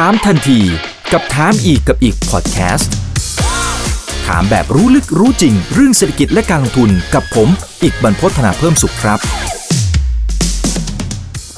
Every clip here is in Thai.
ถามทันทีกับถามอีกกับอีกพอดแคสต์ถามแบบรู้ลึกรู้จริง เรื่องเศรษฐกิจและการลงทุนกับผม อีกบรรพฒนาเพิ่มสุขครับ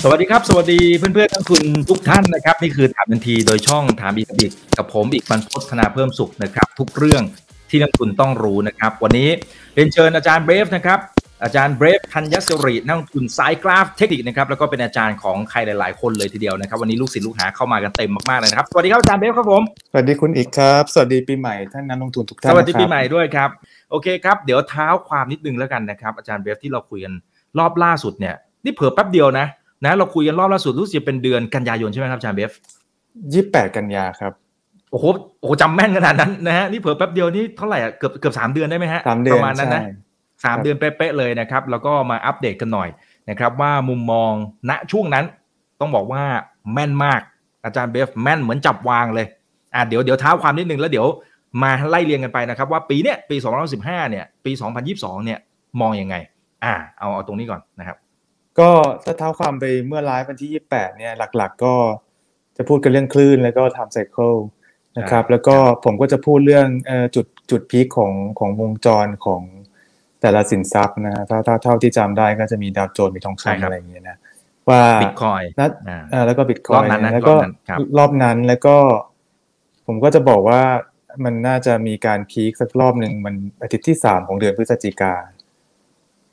สวัสดีครับ สวัสดีเพื่อนๆนักทุนทุกท่านนะครับ นี่คือถามทันทีโดยช่องถามอีกกับอีกกับผมอีกบรรพฒนาเพิ่มสุขนะครับ ทุกเรื่องที่นักทุนต้องรู้นะครับ วันนี้เรียนเชิญอาจารย์เบฟนะครับ อาจารย์เบรฟธัญสิรินักลงทุนสายกราฟเทคนิคนะครับแล้วก็เป็นอาจารย์ของใครหลาย ๆ คนเลยทีเดียวนะครับ วันนี้ลูกศิษย์ลูกหาเข้ามากันเต็มมากๆเลยนะครับสวัสดีครับอาจารย์เบรฟครับผมสวัสดีคุณอีกครับ สวัสดีปีใหม่ท่านนักลงทุนทุกท่านสวัสดีนะครับปีใหม่ด้วยครับโอเคครับเดี๋ยวเท้าความนิดนึงแล้วกันนะครับอาจารย์เบรฟที่เราคุยกันรอบล่าสุดเนี่ยนี่เผื่อแป๊บเดียวนะนะเราคุยกันรอบล่าสุดรู้สึกจะเป็นเดือนกันยายนใช่ไหมครับอาจารย์เบฟยี่สิบแปดกันยาครับโอ้โหโอ้โหจำแม่นขนาดนั้นนะฮะนี่เผื่อแป๊บเดียวนี่เท่าไหร่อะเกือบเกือบสามเดือนได้ไหมฮะสามเดือนประมาณนั้นนะ ใช่สามครับเดือนเป๊ะๆเลยนะครับ แล้วก็มาอัปเดตกันหน่อยนะครับ ว่ามุมมองณช่วงนั้นต้องบอกว่าแม่นมากอาจารย์เบฟแม่นเหมือนจับวางเลยอะเดี๋ยวเดี๋ยวเท้าความนิดนึงแล้วเดี๋ยวมาไล่เรียงกันไปนะครับ ว่าปีเนี้ยปี2015เนี่ยปี 2022เนี่ยมองยังไง อ่า เอาเอาตรงนี้ก่อนนะครับ ก็ถ้าเท้าความไปเมื่อไลฟ์วันที่ยี่สิบแปดเนี่ยหลัก ๆ ก็จะพูดกันเรื่องคลื่นแล้วก็ time cycle นะครับ แล้วก็ผมก็จะพูดเรื่องเอ่อจุดจุดพีคของของวงจรของ แต่ละสินทรัพย์นะฮะถ้าถ้าเท่าที่จำได้ก็จะมีดาวโจนส์มีทองใช่ครับคำอะไรอย่างเงี้ยนะว่าบิตคอยนัดอ่าอ่าแล้วก็บิตครออยบนั้นนะแล้วก็รอบนั้นครับรอบนั้นแล้วก็ ผมก็จะบอกว่ามันน่าจะมีการพีคสักรอบหนึ่งมันอาทิตย์ที่สามของเดือนพฤศจิกา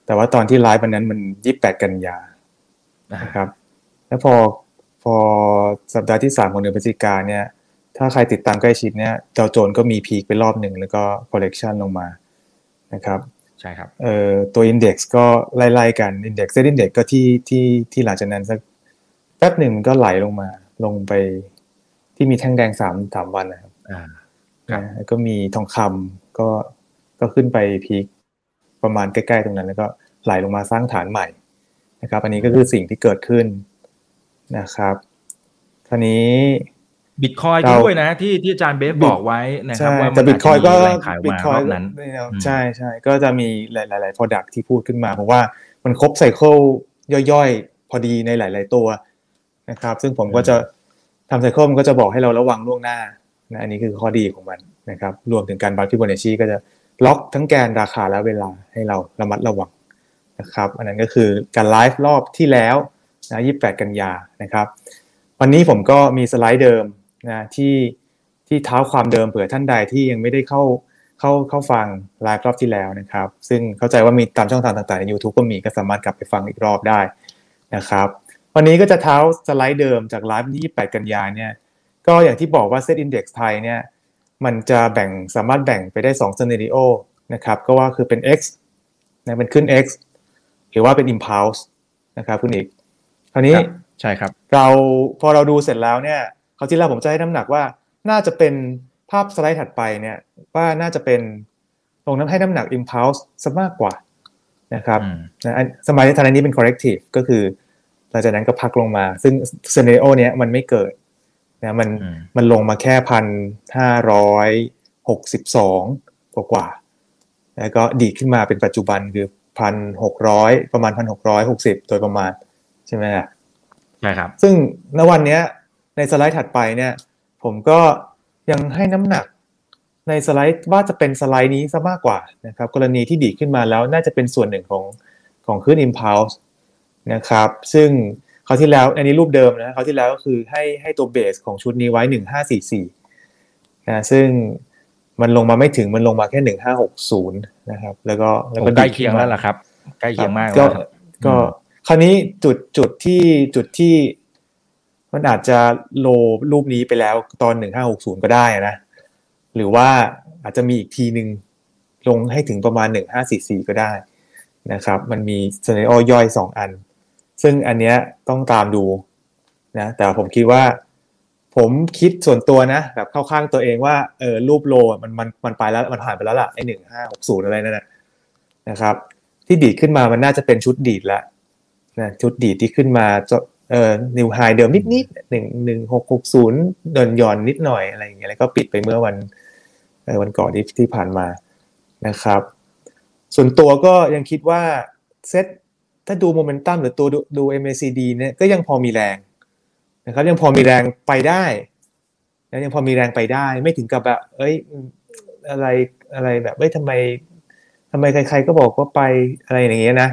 แต่ว่าตอนที่ไลฟ์วันนั้นมันยี่แปดกันยานะครับ แล้วพอพอสัปดาห์ที่3ของเดือนพฤศจิกาเนี่ย ถ้าใครติดตามใกล้ชิดเนี่ยดาวโจนส์ก็มีพีคไปรอบหนึ่งแล้วก็ correction ลงมานะครับ ใช่ครับเอ่อตัว index ก็ไล่ๆกัน index เซ็ต index ก็ที่ที่ที่หลังจากนั้นสักแป๊บหนึ่งมันก็ไหลลงมา ลงไปที่มีแท่งแดงสามสามวันนะครับอ่าครับนะแล้วก็มีทองคำก็ก็ขึ้นไปพีคประมาณใกล้ๆตรงนั้น แล้วก็ไหลลงมาสร้างฐานใหม่นะครับ อันนี้ก็คือสิ่งที่เกิดขึ้นนะครับคราวนี้ บิตคอยเราด้วยนะ ที่ที่อาจารย์เบฟบอกไว้นะครับใช่ว่ามันแต่บิตคอยน์ก็อาจจะมีแรงขายออกมาบิตคอยน์รอบนั้นอืมใช่ใช่ก็จะมีหลายหลาย ๆ product ที่พูดขึ้นมาเพราะว่ามันครบ cycle ย่อยๆ พอดีในหลาย ๆ ตัวนะครับ ซึ่งผมก็จะทำ cycle มันก็จะบอกให้เราระวังล่วงหน้านะอันนี้คือข้อดีของมันนะครับ รวมถึงการนัชชีก็จะล็อกทั้งแกนราคาและเวลาให้เราระมัดระวังนะครับ อันนั้นก็คือการไลฟ์รอบที่แล้วนะ28 กันยานะครับ วันนี้ผมก็มีสไลด์เดิม นะที่ที่เท้าความเดิมเผื่อท่านใดที่ยังไม่ได้เข้าเข้าเข้าฟังไลฟ์รอบที่แล้วนะครับ ซึ่งเข้าใจว่ามีตามช่องทางต่างๆใน YouTube ก็มีก็สามารถกลับไปฟังอีกรอบได้นะครับ วันนี้ก็จะเท้าสไลด์เดิมจากไลฟ์ที่ 28 กันยาเนี่ยก็อย่างที่บอกว่า Set Index ไทยเนี่ยมันจะแบ่งสามารถแบ่งไปได้2 scenario นะครับก็ว่าคือเป็น X นะเป็นขึ้น X หรือว่าเป็น Impulse นะครับคุณอีกคราวนี้ครับใช่ครับ เราพอเราดูเสร็จแล้วเนี่ยเขาวที่แล้วผมจะให้น้ำหนักว่าน่าจะเป็นภาพสไลด์ถัดไปเนี่ยว่าน่าจะเป็นตรงนั้นให้น้ำหนัก impulse ซะมากกว่านะครับอืมนะอันสมัยในทางนี้เป็น corrective ก็คือหลังจากนั้นก็พักลงมา ซึ่ง scenario เนี้ยมันไม่เกิดนะมันอืมมันลงมาแค่พันห้าร้อยหกสิบสองกว่ากว่าๆแล้วก็ดีดขึ้นมาเป็นปัจจุบันคือพันหกร้อยประมาณพันหกร้อยหกสิบโดยประมาณใช่ไหมฮะใช่ครับ ซึ่งณวันเนี้ย ในสไลด์ถัดไปเนี่ยผมก็ยังให้น้ำหนักในสไลด์ว่าจะเป็นสไลด์นี้ซะมากกว่านะครับกรณีที่ดีดขึ้นมาแล้วน่าจะเป็นส่วนหนึ่งของของคลื่น impulse นะครับซึ่งคราวที่แล้วอันนี้รูปเดิมนะคราวที่แล้วก็คือให้ให้ตัวเบสของชุดนี้ไว้ 1544นะซึ่งมันลงมาไม่ถึงมันลงมาแค่ 1560นะครับแล้วก็แล้วก็ผมใกล้ดีดเคียงขึ้นแล้วล่ะครับ ใกล้เคียงมากก็แล้วครับก็อืมคราวนี้จุดจุดที่จุดที่ มันอาจจะโลรูปนี้ไปแล้วตอนหนึ่งห้าหกศูนย์ก็ได้นะ หรือว่าอาจจะมีอีกทีหนึ่งลงให้ถึงประมาณหนึ่งห้าสี่สี่ก็ได้นะครับ มันมีเซน a r ย่อยสองอัน ซึ่งอันเนี้ยต้องตามดูนะ แต่ผมคิดว่า ผมคิดส่วนตัวนะ แบบเข้าข้างตัวเองว่าเออรูปโลมันมันมันไปแล้วมันผ่านไปแล้วล่ะไอหนึ่งห้าหกศูนย์อะไรนั่นนะนะครับ ที่ดีดขึ้นมามันน่าจะเป็นชุดดีดละนะชุดดีดที่ขึ้นมาจะ เอ่อนิวไฮเดิมนิดนิดหนึ่งหนึ่งหกหกศูนย์เดินหย่อนนิดหน่อยอะไรอย่างเงี้ยแล้วก็ปิดไปเมื่อวันวันก่อนที่ที่ผ่านมานะครับ ส่วนตัวก็ยังคิดว่าเซตถ้าดูโมเมนตัมหรือตัวดูดู MACD เนี่ยก็ยังพอมีแรงนะครับยังพอมีแรงไปได้แล้วยังพอมีแรงไปได้ ไม่ถึงกับแบบ เอ้ยอะไรอะไรแบบเอ้ยทำไมทำไมใคร ๆ ก็บอกว่าไปอะไรอย่างเงี้ยนะ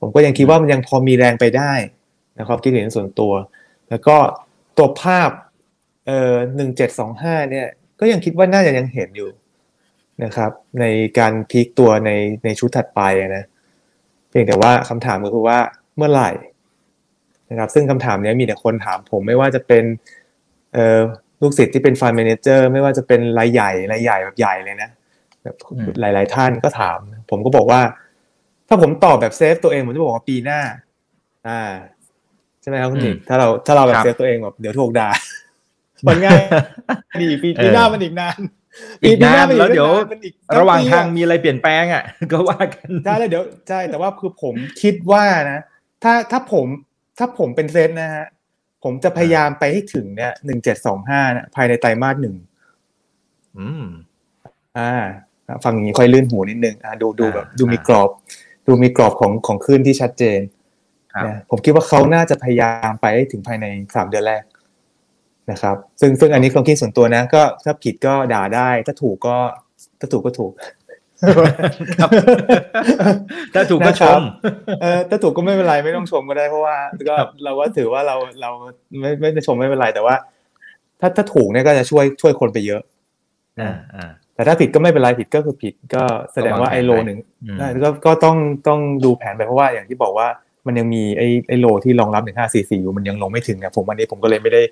ผมก็ยังคิดว่ามันยังพอมีแรงไปได้ นะครับคิดเห็นส่วนตัว แล้วก็ตัวภาพเอ่อหนึ่งเจ็ดสองห้าเนี่ย ก็ยังคิดว่าน่าจะยังเห็นอยู่นะครับ ในการพลิกตัวในในชุดถัดไปนะเพียงแต่ว่าคำถามก็คือว่าเมื่อไหร่นะครับ ซึ่งคำถามนี้มีแต่คนถามผมไม่ว่าจะเป็นเอ่อลูกศิษย์ที่เป็น fund manager ไม่ว่าจะเป็นรายใหญ่รายใหญ่แบบใหญ่เลยนะแบบหลาย ๆ ท่านก็ถาม ผมก็บอกว่า ถ้าผมตอบแบบ save ตัวเองผมจะบอกว่าปีหน้า อ่า ใช่ไหมครับคุณหนิถ้าเราถ้าเราแบบ save ตัวเองแบบเดี๋ยวถูกด่ามันง่ายดีปีปีหน้ามันอีกนานอีกนานแล้วเดี๋ยว ระหว่างทางมีอะไรเปลี่ยนแปลงอะ ก็ว่ากันใช่แล้วเดี๋ยวใช่แต่ว่าคือผมคิดว่านะ ถ้าถ้าผมถ้าผมเป็นเซฟนะฮะผมจะพยายามไปให้ถึงเนี่ยหนึ่งเจ็ดสองห้าภายในไตรมาสหนึ่งอืม อ่าฟังอย่างนี้ค่อยลื่นหูนิดนึงอ่าดูดูแบบ ดูมีกรอบ ดูมีกรอบของของคลื่นที่ชัดเจนนะ ผมคิดว่าเขาน่าจะพยายามไปให้ถึงภายในสามเดือนแรกนะครับ ซึ่งซึ่งอันนี้ความคิดส่วนตัวนะ ก็ถ้าผิดก็ด่าได้ ถ้าถูกก็ถ้าถูกก็ถูกถ้าถูกก็ชมเออถ้าถูกก็ไม่เป็นไรไม่ต้องชมก็ได้เพราะว่าก็เราว่าถือว่าเราเราไม่ไม่ได้ชมไม่เป็นไรแต่ว่า ถ้าถ้าถูกเนี่ยก็จะช่วยช่วยคนไปเยอะอ่าอ่าแต่ถ้าผิดก็ไม่เป็นไรผิดก็คือผิดก็แสดงว่าไอโลหนึ่งก็ก็ต้องต้องดูแผนไปเพราะว่าอย่างที่บอกว่า มันยังมีไอไอโลที่รองรับหนึ่งห้าสี่สี่อยู่มันยังลงไม่ถึงเนี่ยผมวันนี้ผมก็เลยไม่ได้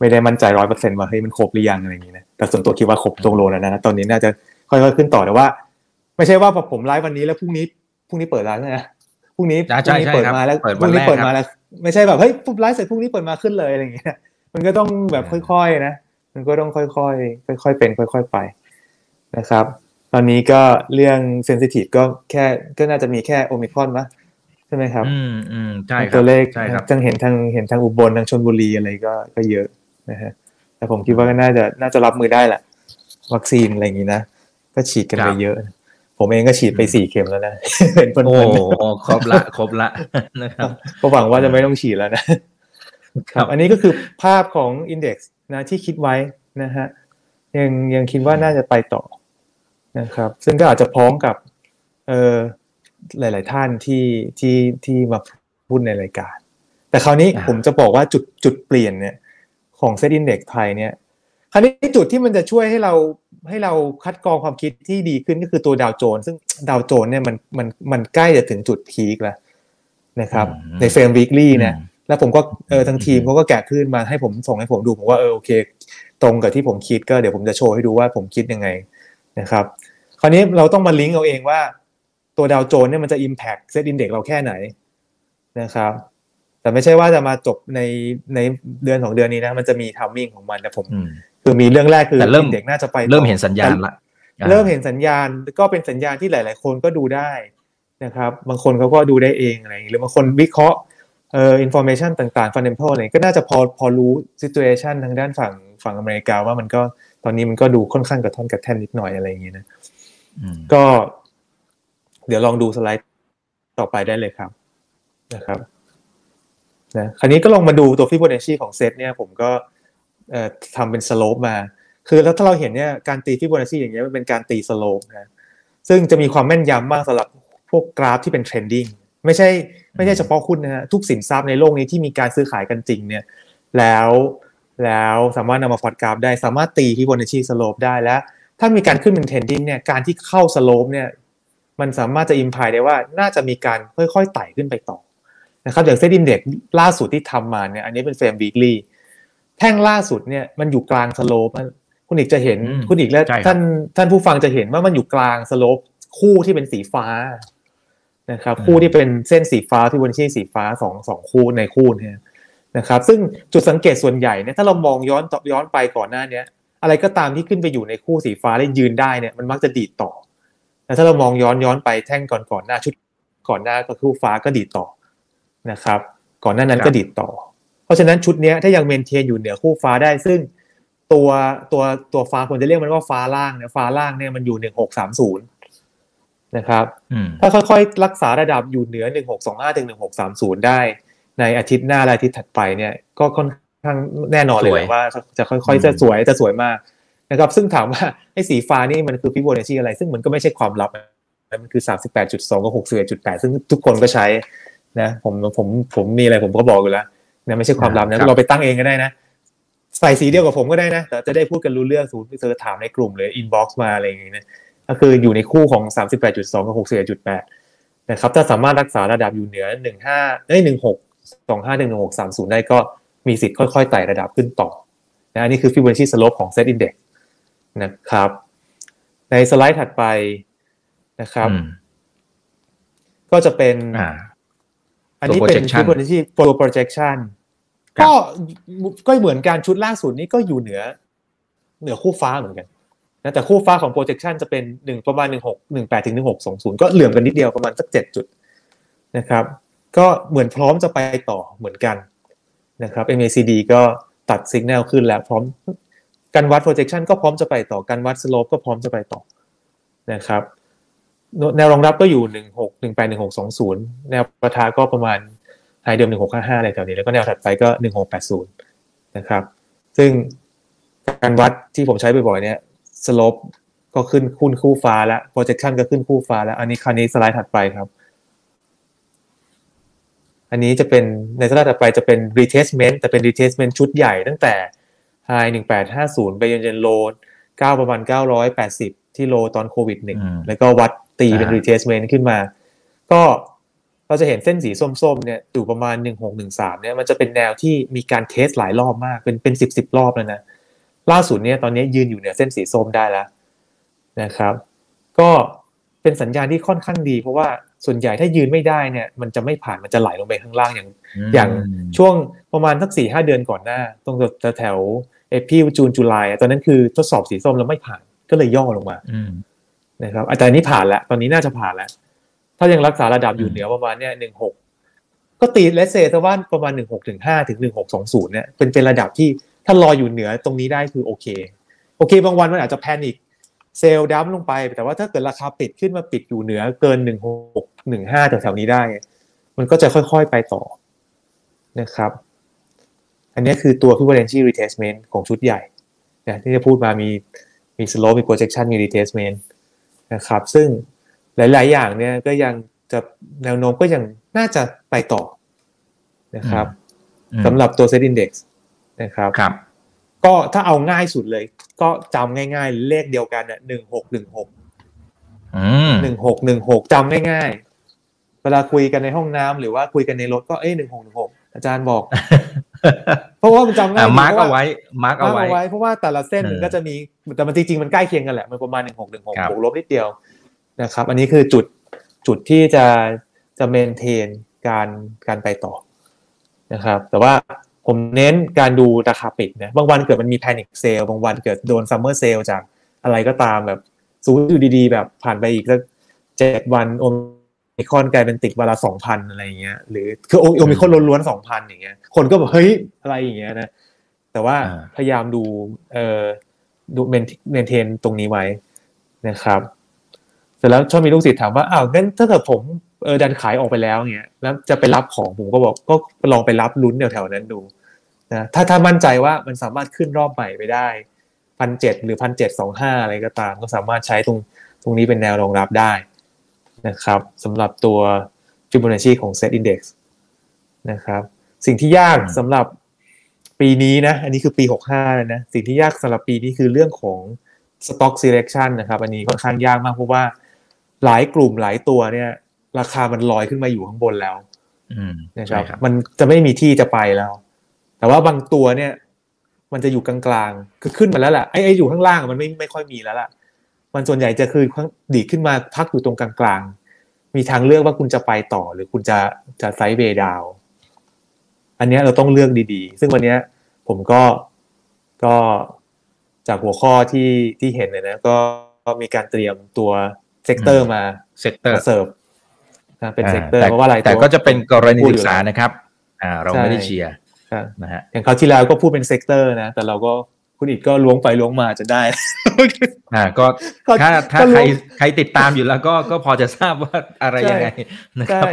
ไม่ได้มั่นใจร้อยเปอร์เซ็นต์ว่าเฮ้ยมันครบหรือยังอะไรอย่างนี้นะแต่ส่วนตัวคิดว่าครบตรงโลแล้วนะตอนนี้น่าจะค่อยๆขึ้นต่อแต่ว่า ไม่ใช่ว่าพอผมไลฟ์วันนี้แล้วพรุ่งนี้พรุ่งนี้เปิดร้านนะพรุ่งนี้พรุ่งนี้เปิดมาแล้วพรุ่งนี้เปิดมาแล้ว ไม่ใช่แบบเฮ้ยปุ๊บไลฟ์เสร็จพรุ่งนี้เปิดมาขึ้นเลยอะไรอย่างเงี้ยมันก็ต้องแบบค่อยๆนะมันก็ต้องค่อยๆค่อย ๆ เป็น ค่อย ๆไปนะครับ ตอนนี้ก็เรื่องเซนซิทีฟก็แค่ก็น่าจะมีแค่โอมิครอนมะใช่ไหมครับอืมอืมใช่ตัวเลขใช่ครับจังเห็นทางเห็นทางอุบลทางชนบุรีอะไรก็ก็เยอะนะฮะแต่ผมคิดว่าก็น่าจะน่าจะรับมือได้แหละวัคซีนอะไรอย่างนี้นะก็ฉีดกันไปเยอะ ผมเองก็ฉีดไปสี่เข็มแล้วนะเป็นคนโอ้ครบละครบละนะครับก็หวังว่าจะไม่ต้องฉีดแล้วนะครับ อันนี้ก็คือภาพของอินเด็กซ์นะที่คิดไว้นะฮะยังยังคิดว่าน่าจะไปต่อนะครับ ซึ่งก็อาจจะพ้องกับ เออ หลาย ๆ ท่านที่ที่ที่มาพูดในรายการ แต่คราวนี้ผมจะบอกว่าจุดจุดเปลี่ยนเนี่ยของ SET Index ไทยเนี่ยคราวนี้จุดที่มันจะช่วยให้เราให้เราคัดกรองความคิดที่ดีขึ้นก็คือตัว Dow Jones ซึ่ง Dow Jones เนี่ยมันมันมันใกล้จะถึงจุด peak แล้วนะครับใน frame weekly เนี่ยแล้วผมก็เออทั้งทีมเขาก็แกะขึ้นมาให้ผมส่งให้ผมดูผมว่าเออโอเค ตรงกับที่ผมคิดก็เดี๋ยวผมจะโชว์ให้ดูว่าผมคิดยังไงนะครับ คราวนี้เราต้องมาลิงก์เอาเองว่า ตัว Dow Jones เนี่ยมันจะ Impact SET Index เราแค่ไหนนะครับ แต่ไม่ใช่ว่าจะมาจบในในเดือนสองเดือนนี้นะ มันจะมี timing ของมันนะผม คือมีเรื่องแรกคือเริ่มเด็กน่าจะไปเริ่มเห็นสัญญาณละเริ่มเห็นสัญญาณก็เป็นสัญญาณที่หลาย ๆ คนก็ดูได้นะครับ บางคนเขาก็ดูได้เองอะไรหรือบางคนวิเคราะห์เอ่อ information ต่างๆ fundamental อะไรก็น่าจะพอพอรู้ situation ทางด้านฝั่งฝั่งอเมริกาว่ามันก็ตอนนี้มันก็ดูค่อนข้างกระท่อนกระแท่นนิดหน่อยอะไรอย่างเงี้ยนะก็ เดี๋ยวลองดูสไลด์ต่อไปได้เลยครับนะครับนะคราวนี้ก็ลองมาดูตัวฟิโบนัชชีของเซตเนี่ยผมก็ทำเป็น slope มา คือแล้วถ้าเราเห็นเนี่ยการตีฟิโบนัชชีอย่างเงี้ยมันเป็นการตี slope นะซึ่งจะมีความแม่นยำมากสำหรับพวกกราฟที่เป็น trending ไม่ใช่ไม่ใช่เฉพาะหุ้นนะฮะทุกสินทรัพย์ในโลกนี้ที่มีการซื้อขายกันจริงเนี่ยแล้วแล้วสามารถนำมาฟอดกราฟได้สามารถตี Fibonacci slope ได้แล้วถ้ามีการขึ้นเป็น trending เนี่ยการที่เข้า slope เนี่ย มันสามารถจะ imply ได้ว่าน่าจะมีการค่อยๆไต่ขึ้นไปต่อนะครับอย่าง SET Index ล่าสุดที่ทำมาเนี่ยอันนี้เป็น frame weekly แท่งล่าสุดเนี่ยมันอยู่กลาง slopeคุณอีกจะเห็นคุณอีกและท่านท่านผู้ฟังจะเห็นว่ามันอยู่กลางสโลปคู่ที่เป็นสีฟ้านะครับคู่ที่เป็นเส้นสีฟ้าที่บนชีสีฟ้าสองสองคู่ในคู่เนี่ยนะครับ ซึ่งจุดสังเกตส่วนใหญ่เนี่ยถ้าเรามองย้อนย้อนไปก่อนหน้าเนี้ย อะไรก็ตามที่ขึ้นไปอยู่ในคู่สีฟ้าแล้วยืนได้เนี่ยมันมักจะดีดต่อแต่ ถ้าเรามองย้อนย้อนไปแท่งก่อนก่อนหน้าชุดก่อนหน้าก็คู่ฟ้าก็ดีดต่อนะครับ ก่อนหน้านั้นก็ดีดต่อ เพราะฉะนั้นชุดนี้ถ้ายังเมนเทนอยู่เหนือคู่ฟ้าได้ซึ่งตัวตัวตัวฟ้าผมจะเรียกมันว่าฟ้าล่างเนี่ยฟ้าล่างเนี่ยมันอยู่หนึ่งหกสามศูนย์นะครับถ้าค่อยๆ รักษาระดับอยู่เหนือหนึ่งหกสองห้าถึงหนึ่งหกสามศูนย์ได้ ในอาทิตย์หน้าและอาทิตย์ถัดไปเนี่ยก็ค่อนข้างแน่นอนเลยสวยว่าจะค่อยๆจะสวยจะสวยมาก นะครับซึ่งถามว่าไอ้สีฟ้านี่มันคือฟิโบนัชชีอะไร ซึ่งมันก็ไม่ใช่ความลับนะมันคือ 38.2 กับ 61.8 ซึ่งทุกคนก็ใช้นะผมผมผมมีอะไรผมก็บอกอยู่แล้วนะไม่ใช่ความลับนะครับเราไปตั้งเองก็ได้นะใส่สีเดียวกับผมก็ได้นะแต่จะได้พูดกันรู้เรื่องสูตรที่เธอถามในกลุ่มเลย inbox มาอะไรอย่างเงี้ยนะก็คืออยู่ในคู่ของ 38.2 กับ 61.8 นะครับ ถ้าสามารถรักษาระดับอยู่เหนือ 15เอ้ย16 25 16 30 ได้ก็มีสิทธิ์ค่อยๆไต่ระดับขึ้นต่อนะอันนี้คือ Fibonacci slope ของ Set Index นะครับ ในสไลด์ถัดไปนะครับอืมก็จะเป็นอ่าอันนี้ตัวเป็น projection Fibonacci Pro projection ครับก็ก็เหมือนการชุดล่าสุดนี้ก็อยู่เหนือ เหนือคู่ฟ้าเหมือนกันนะแต่คู่ฟ้าของ projection จะเป็นหนึ่งประมาณหนึ่งหกหนึ่งแปดถึงหนึ่งหกสองศูนย์ก็เหลื่อมกันนิดเดียวประมาณสักเจ็ดจุดนะครับ ก็เหมือนพร้อมจะไปต่อเหมือนกันนะครับ MACD ก็ตัดสัญญาณขึ้นแล้วพร้อม การวัด projection ก็พร้อมจะไปต่อ การวัด slope ก็พร้อมจะไปต่อนะครับ แนวรองรับก็อยู่หนึ่งหกหนึ่งแปดหนึ่งหกสองศูนย์แนวประทะก็ประมาณไฮเดิมหนึ่งหกห้าห้าอะไรแถวนี้ แล้วก็แนวถัดไปก็หนึ่งหกแปดศูนย์นะครับ ซึ่งการวัดที่ผมใช้บ่อยๆ เนี่ยสโลปก็ขึ้นคุ้นคู่ฟ้าแล้ว projection ก็ขึ้นคู่ฟ้าแล้ว อันนี้คราวนี้สไลด์ถัดไปครับ อันนี้จะเป็นในสไลด์ถัดไปจะเป็น retestment แต่เป็น retestment ชุดใหญ่ตั้งแต่ high 1850ไปจนจน low 9ประมาณ980ที่โลตอนโควิดหนึ่งอืมแล้วก็วัดตีเป็นอ่า retracement ขึ้นมา ก็เราจะเห็นเส้นสีส้มๆเนี่ยอยู่ประมาณ1613เนี่ยมันจะเป็นแนวที่มีการเทสหลายรอบมากเป็นเป็นสิบสิบรอบแล้วนะล่าสุดเนี่ยตอนนี้ยืนอยู่เหนือเส้นสีส้มได้แล้วนะครับ ก็เป็นสัญญาณที่ค่อนข้างดี เพราะว่าส่วนใหญ่ถ้ายืนไม่ได้เนี่ย มันจะไม่ผ่านมันจะไหลลงไปข้างล่างอย่าง อย่างช่วงประมาณสักสี่ห้าเดือนก่อนหน้า ตรงแถวเอ พิลจูนจุลายตอนนั้นคือทดสอบสีส้มแล้วไม่ผ่านก็เลยย่อลงมาอืมนะครับอาจารย์นี้ผ่านแล้ว ตอนนี้น่าจะผ่านแล้ว ถ้ายังรักษาระดับอยู่อืมเหนือประมาณเนี่ยหนึ่งหกก็ตีเลสเซซะว่าประมาณหนึ่งหกถึงห้าถึงหนึ่งหกสองศูนย์เนี่ยเป็นเป็นระดับที่ถ้ารออยู่เหนือตรงนี้ได้คือโอเค โอเค บางวันมันอาจจะแพนิคเซลล์ดัมลงไป แต่ว่าถ้าเกิดราคาปิดขึ้นมาปิดอยู่เหนือเกินหนึ่งหกหนึ่งห้าแถวๆนี้ได้ มันก็จะค่อยๆไปต่อนะครับ อันนี้คือตัว Fibonacci retracement ของชุดใหญ่นะที่จะพูดมามีมี slope มี projection มี retracement นะครับ ซึ่งหลาย ๆ อย่างเนี่ยก็ยังจะแนวโน้มก็ยังน่าจะไปต่อนะครับอืมสำหรับตัว set index นะครับครับ ก็ถ้าเอาง่ายสุดเลย ก็จำง่าย ๆ เลขเดียวกันน่ะหนึ่งหกหนึ่งหกอืมหนึ่งหกหนึ่งหกจำง่ายๆเวลาคุยกันในห้องน้ำหรือว่าคุยกันในรถก็เอ้ยหนึ่งหกหนึ่งหกอาจารย์บอก เพราะว่ามันจำง่ายอะดีมาร์กพระเอาไว้ mark เอาไว้ mark เอาไว้ เพราะว่าแต่ละเส้นเออมันก็จะมีแต่มันจริงๆมันใกล้เคียงกันแหละ มันประมาณหนึ่งหกหนึ่งหกครับบวกลบนิดเดียวนะครับ อันนี้คือจุดจุดที่จะจะ maintainการการไปต่อนะครับ แต่ว่าผมเน้นการดูราคาปิดนะ บางวันเกิดมันมี panic sell บางวันเกิดโดน summer sale จากอะไรก็ตามแบบซูอยู่ดีๆ แบบผ่านไปอีกสักเจ็ดวันโอ มิครอนกลายเป็นติดวันละสองพันอะไรอย่างเงี้ยหรือคือโอมิครอนล้วนๆสองพันอย่างเงี้ย คนก็แบบเฮ้ยอะไรอย่างเงี้ยนะแต่ว่าอ่าพยายามดูเอ่อดู main maintain ตรงนี้ไว้นะครับ เสร็จแล้วชอบมีลูกศิษย์ถามว่าอ้าวงั้นถ้าเกิดผมเออดันขายออกไปแล้วเงี้ยแล้วจะไปรับของผมก็บอกก็ลองไปรับลุ้นแถวๆนั้นดูนะถ้าถ้ามั่นใจว่ามันสามารถขึ้นรอบใหม่ไปได้พันเจ็ดหรือพันเจ็ดสองห้าอะไรก็ตาม ก็สามารถใช้ตรงตรงนี้เป็นแนวรองรับได้ นะครับสำหรับตัว Fibonacci ของ Set Index นะครับ สิ่งที่ยากอืมสำหรับปีนี้นะ อันนี้คือปี 65เลยนะ สิ่งที่ยากสำหรับปีนี้คือเรื่องของ stock selection นะครับ อันนี้ค่อนข้างยากมากเพราะว่าหลายกลุ่มหลายตัวเนี่ย ราคามันลอยขึ้นมาอยู่ข้างบนแล้วอืมนะครับใช่ครับมันจะไม่มีที่จะไปแล้ว แต่ว่าบางตัวเนี่ย มันจะอยู่กลางๆคือขึ้นมาแล้วแหละไอ้ไอ้อยู่ข้างล่างมันไม่ไม่ค่อยมีแล้วล่ะ มันส่วนใหญ่จะคือดีดขึ้นมาพักอยู่ตรงกลางๆ มีทางเลือกว่าคุณจะไปต่อหรือคุณจะจะไซด์เวย์ดาว อันเนี้ยเราต้องเลือกดีๆ ซึ่งวันเนี้ยผมก็ก็จากหัวข้อที่ที่เห็นเลยนะก็ก็มีการเตรียมตัวเซกเตอร์มาเซกเตอร์มาเสิร์ฟนะเป็นอ่าเซกเตอร์แต่เพราะว่าอะไรแต่ก็จะเป็นกรณีพูดศึอยู่กษาแล้วนะครับ อ่า เราใช่ไม่ได้เชียร์ครับนะฮะอย่างคราวที่แล้วก็พูดเป็นเซกเตอร์นะ แต่เราก็ คุณอิดก็ล้วงไปล้วงมาจะได้ อ่า ก็ก็ถ้าถ้าก็รู้ใครใครติดตามอยู่แล้วก็ก็พอจะทราบว่าอะไรยังไงนะคใช่รับ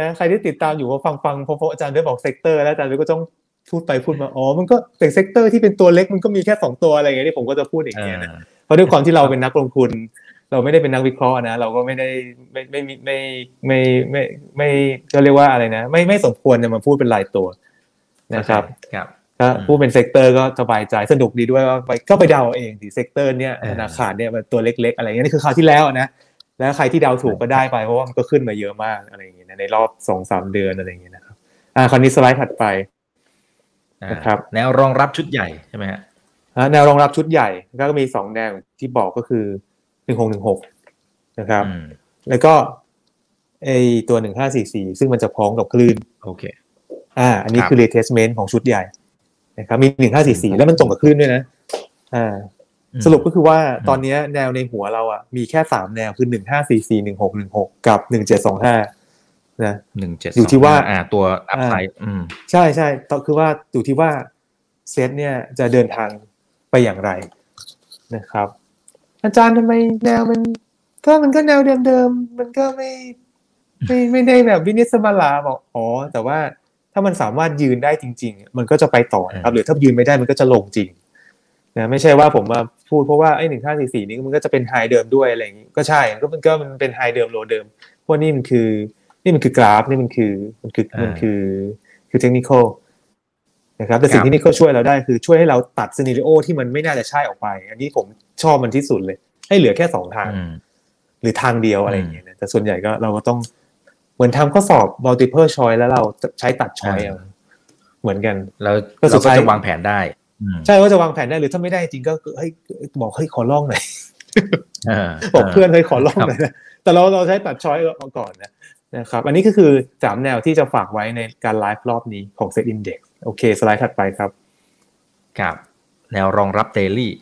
นะใครที่ติดตามอยู่ก็ฟังฟังเพราะเพราะอาจารย์ได้บอก sector แล้วอาจารย์ก็ต้องพูดไปพูดมาอ๋อมันก็เป็น sector ที่เป็นตัวเล็กมันก็มีแค่สองตัวอะไรอย่างเงี้ยที่ผมก็จะพูดอย่างเงี้ยนะเพราะด้วยความที่เราเป็นนักลงทุน เราไม่ได้เป็นนักวิเคราะห์นะ เราก็ไม่ได้ไม่ไม่ไม่ไม่ไม่ไม่ก็เรียกว่าอะไรนะ ไม่ไม่สมควรจะมาพูดเป็นรายตัวนะครับครับ ถ้าพูดเป็น sector ก็สบายใจสนุกดีด้วยว่าไปก็ไปเดาเองสิ sector เนี่ยธนาคารเนี่ยมันตัวเล็ก ๆ อะไรเงี้ยนี่คือคราวที่แล้วนะแล้วใครที่เดาถูกก็ได้ไปเพราะว่ามันก็ขึ้นมาเยอะมากอะไรอย่างเงี้ยในรอบสองสามเดือนอะไรอย่างเงี้ยนะครับอ่าคราวนี้สไลด์ถัดไปนะครับแนวรองรับชุดใหญ่ใช่ไหมฮะแนวรองรับชุดใหญ่ก็มีสองแนวที่บอกก็คือหนึ่งหกหนึ่งหกนะครับอืมแล้วก็ไอตัวหนึ่งห้าสี่สี่ซึ่งมันจะพ้องกับคลื่นโอเค อ่า อันนี้ครับคือ retracement ของชุดใหญ่ นะครับมีหนึ่งห้าสี่สี่แล้วมันตรงกับคลื่นด้วยนะอ่าอืมสรุปก็คือว่าอืมตอนนี้แนวในหัวเราอะมีแค่สามแนวคือหนึ่งห้าสี่สี่หนึ่งหกหนึ่งหกกับหนึ่งเจ็ดสองห้านะหนึ่งเจ็ดอยู่ที่ว่าอ่าตัวอัพไซด์อืมใช่ใช่ต่อคือว่าอยู่ที่ว่าเซตเนี่ยจะเดินทางไปอย่างไรนะครับ อาจารย์ทำไมแนวมันก็มันก็แนวเดิมๆมันก็ไม่ไม่ไม่ได้แบบวินิสมาลาบอกอ๋อแต่ว่า ถ้ามันสามารถยืนได้จริง ๆ มันก็จะไปต่อนะครับ หรือถ้ายืนไม่ได้มันก็จะลงจริงนะไม่ใช่ว่าผมมาพูดเพราะว่าไอ้หนึ่งห้าสี่สี่นี้มันก็จะเป็น high เดิมด้วยอะไรอย่างนี้ก็ใช่มันก็มันก็มันเป็น high เดิม low เดิมเพราะนี่มันคือ นี่มันคือกราฟนี่มันคือมันคือมันคือคือเทคนิคนะครับแต่สิ่งที่นี่ก็ช่วยเราได้คือช่วยให้เราตัด scenario ที่มันไม่น่าจะใช่ออกไป อันนี้ผมชอบมันที่สุดเลย ให้เหลือแค่สองทางอืมหรือทางเดียวอะไรอย่างเงี้ยนะแต่ส่วนใหญ่ก็เราก็ต้อง เหมือนทำข้อสอบ multiple choice แล้วเราใช้ตัด choice เอาเหมือนกันแล้วก็สุดท้ายเราก็จะวางแผนได้อืมใช่ว่าจะวางแผนได้หรือถ้าไม่ได้จริงก็เฮ้ยบอกเฮ้ยขอลองหน่อยเออบอกเพื่อนเฮ้ยขอลองหน่อยครับนะแต่เราเราใช้ตัด choice เอาก่อนนะนะครับ อันนี้ก็คือสามแนวที่จะฝากไว้ในการไลฟ์รอบนี้ของ Set Index โอเค สไลด์ถัดไปครับครับ แนวรองรับ daily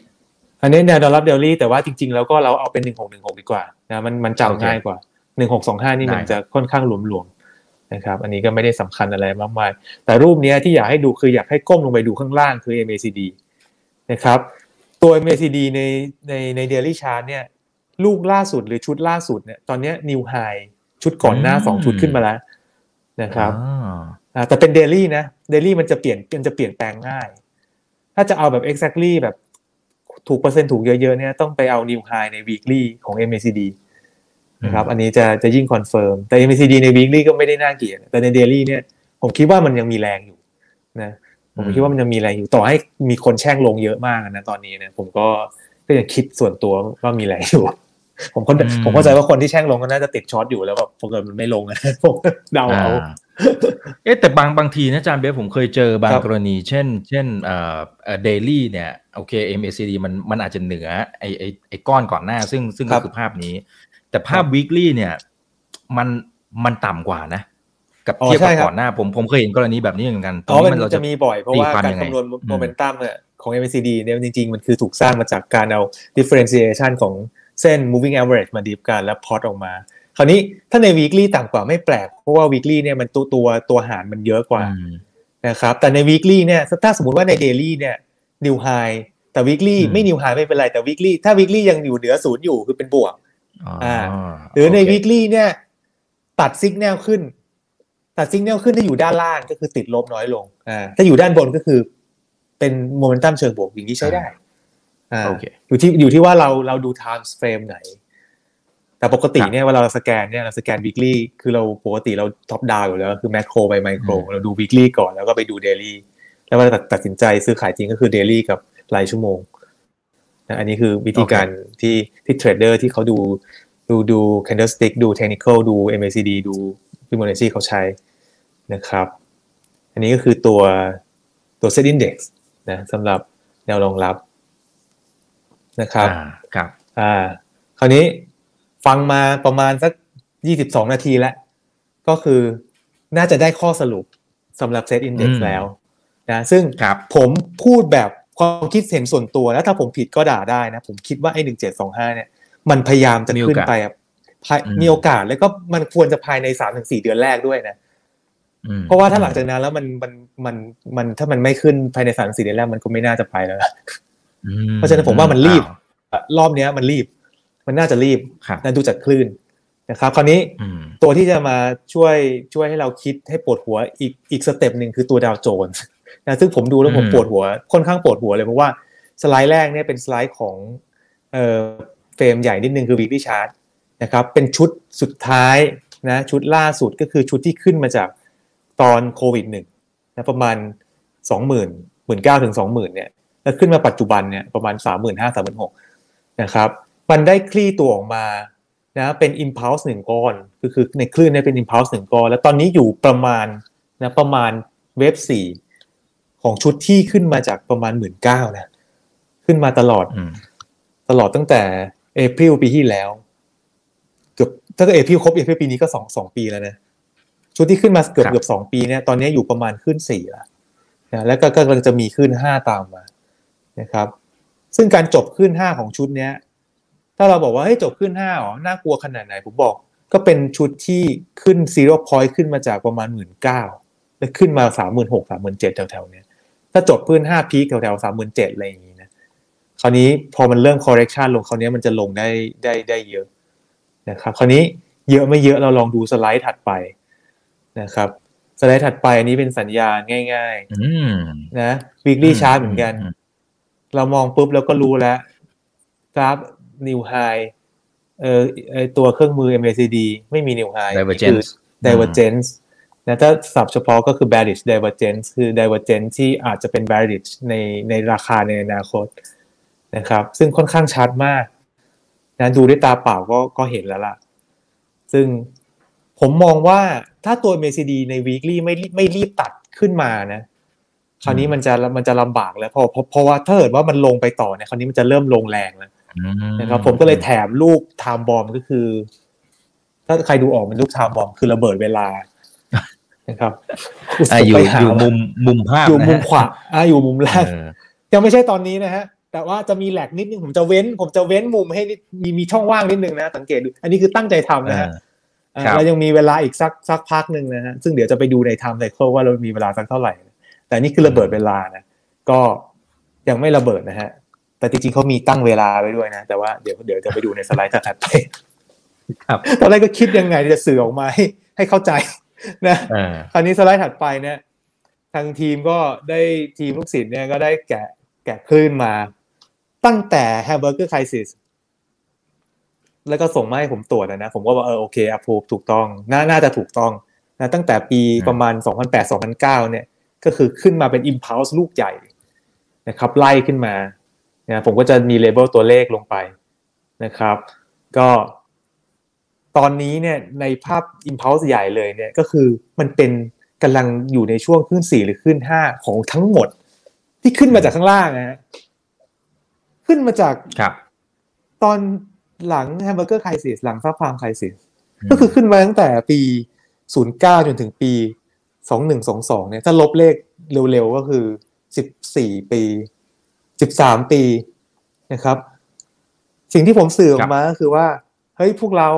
อันนี้แนวดอลลาร์เดลี่แต่ว่าจริง ๆ แล้วก็เราเอาเป็นหนึ่งหกหนึ่งหกดีกว่านะมันมันโอเคจำง่ายกว่า หนึ่งหกสองห้านี่มันได้จะค่อนข้างหลวมๆนะครับ อันนี้ก็ไม่ได้สำคัญอะไรมากมาย แต่รูปเนี้ยที่อยากให้ดูคืออยากให้ก้มลงไปดูข้างล่างคือ MACD นะครับ ตัว MACD ในในใน daily chart เนี่ยลูกล่าสุดหรือชุดล่าสุดเนี่ยตอนเนี้ย new high ชุดก่อนหน้าอืมสองชุดขึ้นมาแล้วนะครับอ่าอ่าแต่เป็น daily นะ daily มันจะเปลี่ยนมันจะเปลี่ยนแปลงง่าย ถ้าจะเอาแบบ exactly แบบถูกเปอร์เซ็นต์ถูกเยอะๆเนี่ยต้องไปเอา new high ใน weekly ของ MACD นะครับอันนี้จะจะยิ่ง confirm แต่ MACD ใน weekly ก็ไม่ได้น่าเกลียดแต่ใน daily เนี่ยผมคิดว่ามันยังมีแรงอยู่นะผมคิดว่ามันยังมีแรงอยู่ต่อให้มีคนแช่งลงเยอะมากนะตอนนี้นะผมก็ก็ยังคิดส่วนตัวว่ามีแรงอยู่ผมเข้าอืมผมเข้าใจว่าคนที่แช่งลงก็น่าจะติด short อยู่แล้วแบบผมเกิดมันไม่ลงนะผมเดาเอาอ่าเอ๊ะแต่บางบางทีนะอาจารย์เบฟครับผมเคยเจอบางกรณี เช่น เช่นเอ่อเอ่อ daily เนี่ยโอเค MACD มันมันอาจจะเหนือไอไอไอก้อนก่อนหน้า ซึ่งซึ่งครัก็บคือภาพนี้ แต่ภาพครับ weekly เนี่ย มันมันต่ำกว่านะ กับอ๋อเทียบใช่กับครับก่อนหน้าผมผมเคยเห็นกรณีแบบนี้เหมือนกันตรอ๋งอนี้มันเราจะมีบ่อยเพราะว่าตีความการยังไงคำนวณอืมโมเมนตัมเนี่ยของ MACD เนี่ยจริง ๆ มันคือถูกสร้างมาจากการเอา differentiation ของเส้น moving average มาดิฟกันแล้วพอตออกมา คราวนี้ถ้าใน weekly ต่ำกว่าไม่แปลก เพราะว่า weekly เนี่ยมันตัวตัวตัวหารมันเยอะกว่าอืมนะครับแต่ใน weekly เนี่ยถ้าสมมติว่าใน daily เนี่ย new high แต่ weekly อืมไม่ new high ไม่เป็นไรแต่ weekly ถ้า weekly ยังอยู่เหนือศูนย์อยู่คือเป็นบวก อ๋ออ่า หรือในโอเค weekly เนี่ย ตัด signal ขึ้น ตัด signal ขึ้นถ้าอยู่ด้านล่างก็คือติดลบน้อยลง อ่า ถ้าอยู่ด้านบนก็คือ เป็นโมเมนตัมเชิงบวกอย่างนี้ใช้ได้ อ่าโอเคอยู่ที่อยู่ที่ว่าเราเราดู time frame ไหน แต่ปกติเนี่ยเวลาเราสแกนเนี่ยเราสแกน weekly คือเราปกติเรา top down อยู่แล้วคือ macro ไป micro อืมเราดู weekly ก่อนแล้วก็ไปดู daily แล้วเวลาตัดตัดสินใจซื้อขายจริงก็คือ daily กับรายชั่วโมง นะอันนี้คือวิธีการที่ที่เทรดเดอร์ที่เขาดูดูดู candlestick ดู technical ดู MACD ดู Fibonacci เขาใช้นะครับ อันนี้ก็คือตัวตัว set index นะสำหรับแนวรองรับนะครับอ่าครับ อ่า คราวนี้ฟังมาประมาณสักยี่สิบสองนาทีแล้ว ก็คือน่าจะได้ข้อสรุปสำหรับ Set Index อืมแล้วนะซึ่งครับผมพูดแบบ ความคิดเห็นส่วนตัวแล้วถ้าผมผิดก็ด่าได้นะ ผมคิดว่าไอ้หนึ่งเจ็ดสองห้าเนี่ย มันพยายามจะมีโอขึ้นกาสไปอะภายอืมมีโอกาสแล้วก็มันควรจะภายในสามถึงสี่เดือนแรกด้วยนะอืมเพราะว่าถ้าหลังจากนั้นแล้วมันมันมันมันถ้ามันไม่ขึ้นภายในสามถึงสี่เดือนแรกมันก็ไม่น่าจะไปแล้วอืเพราะฉะนั้นผมว่ามันรีบอ้าวรอบเนี้ยมันรีบ มันน่าจะรีบครับนะดูจากคลื่นนะครับ คราวนี้อืมตัวที่จะมาช่วยช่วยให้เราคิดให้ปวดหัวอีกอีก step หนึ่งคือตัวดาวโจนส์ นะซึ่งผมดูแล้วผมอืมปวดหัว ค่อนข้างปวดหัวเลยเพราะว่าสไลด์แรกเนี่ยเป็นสไลด์ของเอ่อ frame ใหญ่นิดนึงคือ weekly chart นะครับเป็นชุดสุดท้ายนะชุดล่าสุดก็คือชุดที่ขึ้นมาจากตอนโควิดหนึ่งนะประมาณสองหมื่นหมื่นเก้าถึงสองหมื่นเนี่ยแล้วขึ้นมาปัจจุบันเนี่ยประมาณสามหมื่นห้าสามหมื่นหกนะครับมันได้คลี่ตัวออกมานะเป็น impulse หนึ่งก้อนก็คือในคลื่นเนี่ยเป็น impulse หนึ่งก้อน แล้วตอนนี้อยู่ประมาณนะประมาณเวฟสี่ ของชุดที่ขึ้นมาจากประมาณหมื่นเก้านะขึ้นมาตลอดอืมตลอดตั้งแต่เอพริลปีที่แล้ว เกือบถ้าเกิดเอพริลครบเอพริลปีนี้ก็สองสองปีแล้วนะชุดที่ขึ้นมาเกือบครับเกือบสองปีเนี่ยตอนนี้อยู่ประมาณขึ้นสี่แล้วนะแล้วก็กำลังจะมีคลื่นห้าตามมานะครับ ซึ่งการจบคลื่นห้าของชุดเนี้ย ถ้าเราบอกว่าเฮ้ยจบคลื่นห้าอ๋อน่ากลัวขนาดไหนผมบอก ก็เป็นชุดที่ขึ้น zero point ขึ้นมาจากประมาณหมื่นเก้าแล้วขึ้นมาสามหมื่นหกสามหมื่นเจ็ดแถวๆเนี้ย ถ้าจบคลื่นห้า peak แถวๆสามหมื่นเจ็ดอะไรอย่างงี้นะคราวนี้พอมันเริ่ม correction ลงคราวนี้มันจะลงได้ได้ได้เยอะนะครับ คราวนี้เยอะไม่เยอะเราลองดูสไลด์ถัดไปนะครับ สไลด์ถัดไปอันนี้เป็นสัญญาณง่ายอืมๆนะ weekly chart เหมือนกัน เรามองปุ๊บแล้วก็รู้แล้วกราฟ new high เออไอตัวเครื่องมือ MACD ไม่มี new high นี่คือ divergence divergence นะถ้าสับเฉพาะก็คือ bearish divergence คือ divergence ที่อาจจะเป็น bearish ในในราคาในอนาคตนะครับซึ่งค่อนข้างชัดมากนะดูด้วยตาเปล่าก็ก็เห็นแล้วล่ะ ซึ่งผมมองว่าถ้าตัว MACD ใน weekly ไม่รีบไม่รีบตัดขึ้นมานะ คราวนี้มันจะมันจะลำบากแล้วเพราะเพราะเพราะว่าถ้าเกิดว่ามันลงไปต่อเนี่ยคราวนี้มันจะเริ่มลงแรงแล้วอืมนะครับผมก็เลยแถมรูปไทม์บอมก็คือ ถ้าใครดูออกเป็นรูปไทม์บอมคือระเบิดเวลา นะครับอะอยู่ไปหาอยู่มุมมุมภาพอยู่นะฮะมุมขวาอะอยู่มุมแรกเออยังไม่ใช่ตอนนี้นะฮะ แต่ว่าจะมีแหลกนิดนึงผมจะเว้น ผมจะเว้นมุมให้นิดมีมีช่องว่างนิดนึงนะ สังเกตดู อันนี้คือตั้งใจทำนะฮะเอออ่าครับเรายังมีเวลาอีกสักสักพักหนึ่งนะฮะซึ่งเดี๋ยวจะไปดูใน time cycle ว่าเรามีเวลาสักเท่าไหร่ แต่นี่คือระเบิดเวลานะก็ยังไม่ระเบิดนะฮะ แต่จริงๆเขามีตั้งเวลาไว้ด้วยนะ แต่ว่าเดี๋ยวเดี๋ยวจะไปดูในสไลด์ถัดไปครับตอนแรกก็คิดยังไงจะสื่อออกมาให้ให้เข้าใจ นะเออคราวนี้สไลด์ถัดไปเนี่ยทางทีมก็ได้ทีมลูกศิษย์เนี่ยก็ได้แกะแกะคลื่นมา ตั้งแต่ hamburger crisisแล้วก็ส่งมาให้ผมตรวจนะนะผมก็ว่าเออโอเคอัพพูถูกต้องน่าน่าจะถูกต้องนะตั้งแต่ปีอืมประมาณ 2008-2009 เนี่ยก็คือขึ้นมาเป็น impulse ลูกใหญ่นะครับไล่ขึ้นมานะผมก็จะมี label ตัวเลขลงไปนะครับ ก็ ตอนนี้เนี่ยในภาพ impulse ใหญ่เลยเนี่ยก็คือมันเป็นกำลังอยู่ในช่วงคลื่นสี่หรือคลื่นห้าของทั้งหมด ที่ขึ้นมาจากข้างล่างนะฮะขึ้นมาจากครับ ตอนหลัง hamburger crisis หลัง subprime crisis ก็คือขึ้นมาตั้งแต่ปี 09 จนถึงปี 2122 เนี่ย ถ้าลบเลขเร็วๆ ก็คือ 14 ปี 13 ปีนะครับ สิ่งที่ผมสื่อออกมาก็คือว่า เฮ้ยพวกเรา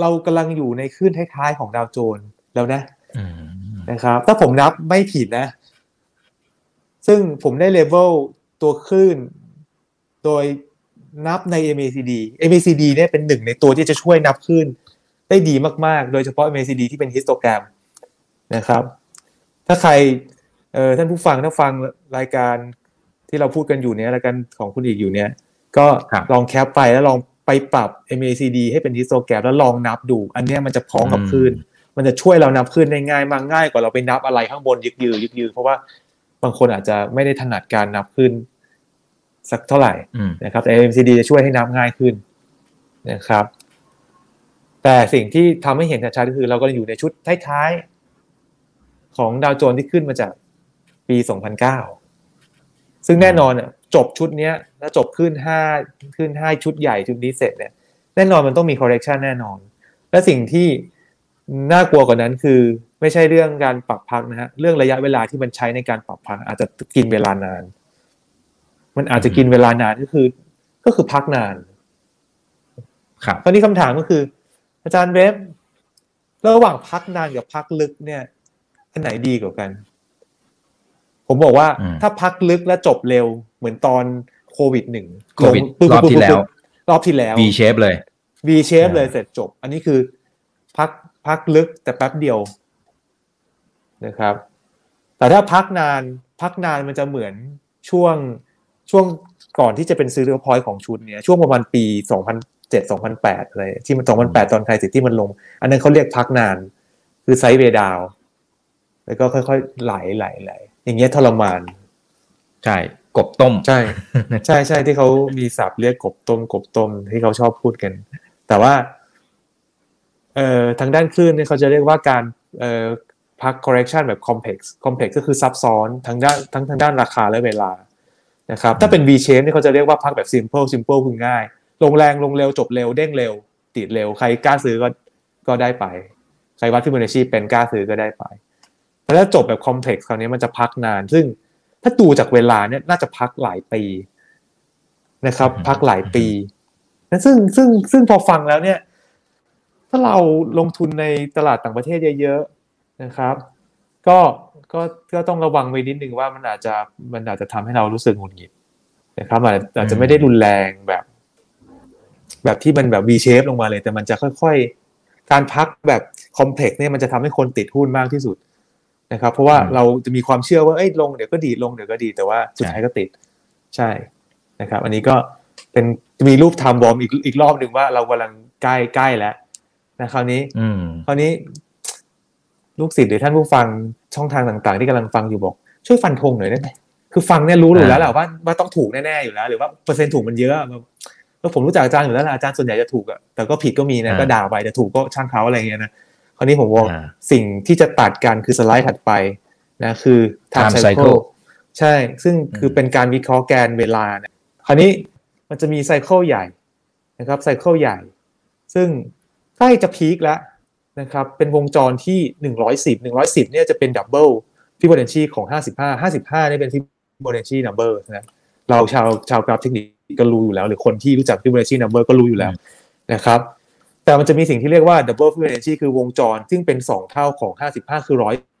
เรากำลังอยู่ในคลื่นท้ายๆของดาวโจนส์แล้วนะอืมนะครับ ถ้าผมนับไม่ผิดนะ ซึ่งผมได้เลเวลตัวคลื่น โดยนับใน MACD MACD เนี่ยเป็นหนึ่งในตัวที่จะช่วยนับคลื่นได้ดีมากๆ โดยเฉพาะ MACD ที่เป็น histogram นะครับ ถ้าใครเออท่านผู้ฟังถ้าฟังรายการที่เราพูดกันอยู่เนี้ยรายการของคุณอีกอยู่เนี้ยก็ครับลอง cap ไปแล้วลอง ไปปรับ MACD ให้เป็น histogram แล้วลองนับดู อันเนี้ยมันจะพ้องกับคลื่นมันจะช่วยเรานับคลื่นได้ง่ายมากง่ายกว่าเราไปนับอะไรข้างบนยึกยือยึกยือเพราะว่าบางคนอาจจะไม่ได้ถนัดการนับขึ้นสักเท่าไหร่อืมนะครับแต่ MCD จะช่วยให้นับง่ายขึ้นนะครับ แต่สิ่งที่ทำให้เห็นชัดๆก็คือ เราก็อยู่ในชุดท้ายๆของดาวโจนส์ที่ขึ้นมาจากปี 2009 ซึ่งแน่นอนอะจบชุดเนี้ยแล้วจบขึ้นห้าขึ้นห้าชุดใหญ่ชุดนี้เสร็จเนี่ยแน่นอนมันต้องมี correction แน่นอน และสิ่งที่น่ากลัวกว่านั้นคือไม่ใช่เรื่องการปรับพักนะฮะเรื่องระยะเวลาที่มันใช้ในการปรับพักอาจจะกินเวลานาน มันอาจจะกินเวลานานก็คือ ก็คือพักนาน ครับคราวนี้คำถามก็คือ อาจารย์เวฟระหว่างพักนานกับพักลึกเนี่ยอันไหนดีกว่ากัน ผมบอกว่าอืมถ้าพักลึกและจบเร็วเหมือนตอนโควิดหนึ่งโควิดลงรอบที่แล้ว รอบที่แล้ว V shape เลย V shape อ่าเลยเสร็จจบ อันนี้คือพักพักลึกแต่แป๊บเดียวนะครับ แต่ถ้าพักนานพักนานมันจะเหมือนช่วงช่วงก่อนที่จะเป็นซื้อเรือพอยต์ของชุดเนี้ยช่วงประมาณปี 2007 2008อะไรที่มัน 2008 ตอนไทยสิที่มันลง อันนั้นเขาเรียกพักนาน คือไซด์เวดาว แล้วก็ค่อยๆไหลไหลไหล อย่างเงี้ยทรมาน ใช่ กบต้ม ใช่ ใช่ใช่ที่เขามีศัพท์เรียกกบต้ม กบต้มที่เขาชอบพูดกัน แต่ว่า เอ่อทางด้านคลื่นเนี่ยเขาจะเรียกว่าการเอ่อพัก correction แบบ complex complex ก็คือซับซ้อนทั้งด้านทั้งทางด้านราคาและเวลานะครับ ถ้าเป็น V shape เนี่ยเขาจะเรียกว่าพักแบบ simple simple คือง่าย ลงแรงลงเร็วจบเร็วเด้งเร็ว ติดเร็ว ใครกล้าซื้อก็ก็ได้ไป ใครวัดฟิโบนัชชีเป็นกล้าซื้อก็ได้ไป แต่ถ้าจบแบบ complex คราวนี้มันจะพักนาน ซึ่งถ้าดูจากเวลาเนี่ยน่าจะพักหลายปีนะครับ พักหลายปีนะซึ่งซึ่งซึ่งพอฟังแล้วเนี่ย ถ้าเราลงทุนในตลาดต่างประเทศเยอะๆนะครับ ก็ก็ก็ต้องระวังไว้นิดนึงว่ามันอาจจะมันอาจจะทำให้เรารู้สึกหงุดหงิดนะครับอาจอาจจะไม่ได้รุนแรงแบบ แบบที่มันแบบ V shape ลงมาเลย แต่มันจะค่อย ๆ การพักแบบคอมเพล็กซ์เนี่ยมันจะทำให้คนติดหุ้นมากที่สุด นะครับ เพราะว่าเราจะมีความเชื่อว่าเอ้ยลงเดี๋ยวก็ดีลงเดี๋ยวก็ดีแต่ว่าสุดท้ายก็ติดใช่นะครับ อันนี้ก็เป็นมีรูปทำบอมอีกอีกรอบหนึ่งว่าเรากำลังใกล้ใกล้แล้วนะคราวนี้อืมคราวนี้ ลูกศิษย์หรือท่านผู้ฟังช่องทางต่าง ๆ ที่กำลังฟังอยู่บอก ช่วยฟันธงหน่อยได้ไหมคือฟังเนี่ยรู้อยู่แล้วแหละว่าว่าต้องถูกแน่ๆอยู่แล้ว หรือว่าเปอร์เซ็นต์ถูกมันเยอะแล้วผมรู้จักอาจารย์อยู่แล้วนะอาจารย์ส่วนใหญ่จะถูกอะแต่ก็ผิดก็มีนะก็ด่าไปแต่ถูกก็ช่างเขาอะไรเงี้ยนะ คราวนี้ผมบอกสิ่งที่จะตัดกันคือสไลด์ถัดไปนะคือ time cycle ใช่ ซึ่งคือเป็นการวิเคราะห์แกนเวลาเนี่ยคราวนี้มันจะมี cycle ใหญ่นะครับ cycle ใหญ่ ซึ่งใกล้จะ peak แล้วนะครับ เป็นวงจรที่ 110 110เนี่ยจะเป็น double Fibonacci ของ 55 55เนี่ยเป็นฟิโบนัชชี number นะเราชาวชาวกราฟเทคนิคก็รู้อยู่แล้ว หรือคนที่รู้จัก Fibonacci number ก็รู้อยู่แล้วนะครับ แต่มันจะมีสิ่งที่เรียกว่า double Fibonacci คือวงจร ซึ่งเป็น 2 เท่าของ 55 คือ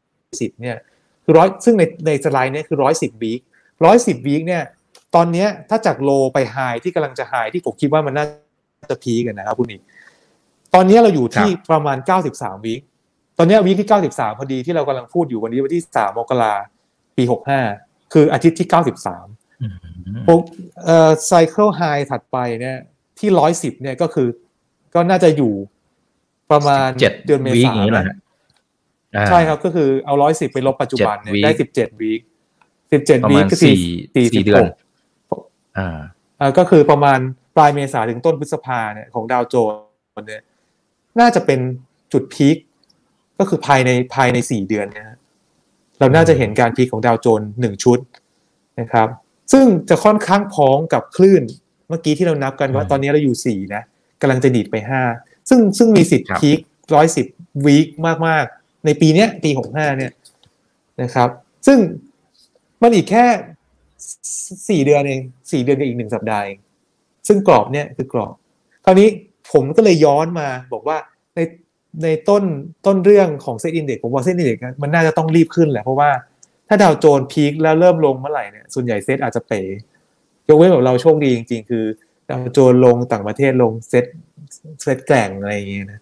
110 เนี่ย คือร้อยซึ่งในในสไลด์เนี่ยคือ 110 week 110 week เนี่ย ตอนนี้ถ้าจาก low ไป high ที่กำลังจะ high ที่ผมคิดว่ามันน่าจะพีกันนะครับคุณอีก ตอนนี้เราอยู่ที่ประมาณ 93 week ตอนนี้ week ที่ 93 พอดีที่เรากำลังพูดอยู่วันนี้วันที่ 3 มกราปี 65 คืออาทิตย์ที่ 93พวกเอ่อไซเคิลไฮถัดไปเนี่ยที่ 110 เนี่ยก็คือ ก็น่าจะอยู่ประมาณเจ็ดเดือนเมวีคษาอย่างนี้แหละฮะอ่าใช่ครับก็คือเอา110ไปลบปัจจุบันเนี่ย7ได้17วีค17ประวีมาคณก็สี่สี่สี่เดือนอ่าอ่าก็คือประมาณปลายเมษาถึงต้นพฤษภาเนี่ยของดาวโจนส์เนี่ยน่าจะเป็นจุดพีคก็คือภายในภายในสี่เดือนเนยฮะเราน่าจะเห็นการพีคของดาวโจนส์หนึ่งชุดนะครับ ซึ่งจะค่อนข้างพ้องกับคลื่น เมื่อกี้ที่เรานับกันว่าอืมตอนนี้เราอยู่สี่นะ กำลังจะดีดไปห้าซึ่งซึ่งมีสิทธิ์ครับพีคร้อยสิบวีคมากๆ ในปีเนี้ยปีหกห้าเนี่ยนะครับ ซึ่งมันอีกแค่สี่เดือนเองสี่เดือนกับอีกหนึ่งสัปดาห์เองซึ่งกรอบเนี่ยคือกรอบคราวนี้ผมก็เลยย้อนมาบอกว่าในในต้นต้นเรื่องของ SET index ผมว่า SET index มันน่าจะต้องรีบขึ้นแหละเพราะว่าถ้าดาวโจนส์ peak แล้วเริ่มลงเมื่อไหร่เนี่ยส่วนใหญ่เซ็ตอาจจะเป๋ยกเว้นแบบเราโชคดีจริงๆ คือ ดาวโจนส์ลงต่างประเทศลง SET SET แกร่งอะไรอย่างเงี้ยนะ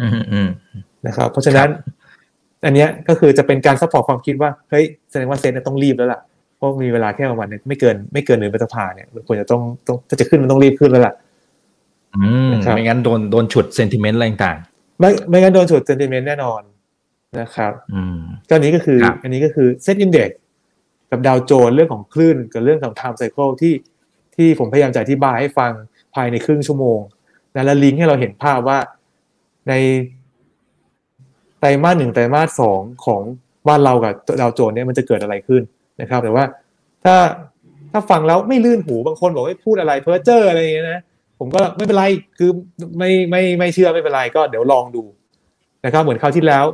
อืมอืมนะครับ เพราะฉะนั้น อันเนี้ยก็คือจะเป็นการ support ความคิดว่าเฮ้ยแสดงว่าเซ็ตเนี่ยต้องรีบแล้วล่ะเพราะมีเวลาแค่ประมาณไม่เกิน ไม่เกินหนึ่งพฤษภาเนี่ยมันควรจะต้องต้องถ้าจะขึ้นมันต้องรีบขึ้นแล้วล่ะอืมนะครับไม่งั้นโดนโดนฉุด sentiment อะไรต่างไม่ไม่งั้นโดนฉุด sentiment แน่นอนนะครับๆอืมก็อันนี้ก็คือครับอันนี้ก็คือ SET index กับดาวโจนส์เรื่องของคลื่นกับเรื่องของ time cycle ที่ ที่ผมพยายามจะอธิบายให้ฟังภายในครึ่งชั่วโมงนะแล้วลิงก์ให้เราเห็นภาพว่าในไตรมาสหนึ่งไตรมาสสองของบ้านเรากับดาวโจนส์เนี่ยมันจะเกิดอะไรขึ้นนะครับ แต่ว่าถ้าถ้าฟังแล้วไม่ลื่นหูบางคนบอกว่าพูดอะไรเพ้อเจ้ออะไรอย่างเงี้ยนะผมก็ไม่เป็นไรคือไม่ไม่ไม่เชื่อไม่เป็นไรก็เดี๋ยวลองดูนะครับเหมือนคราวที่แล้ว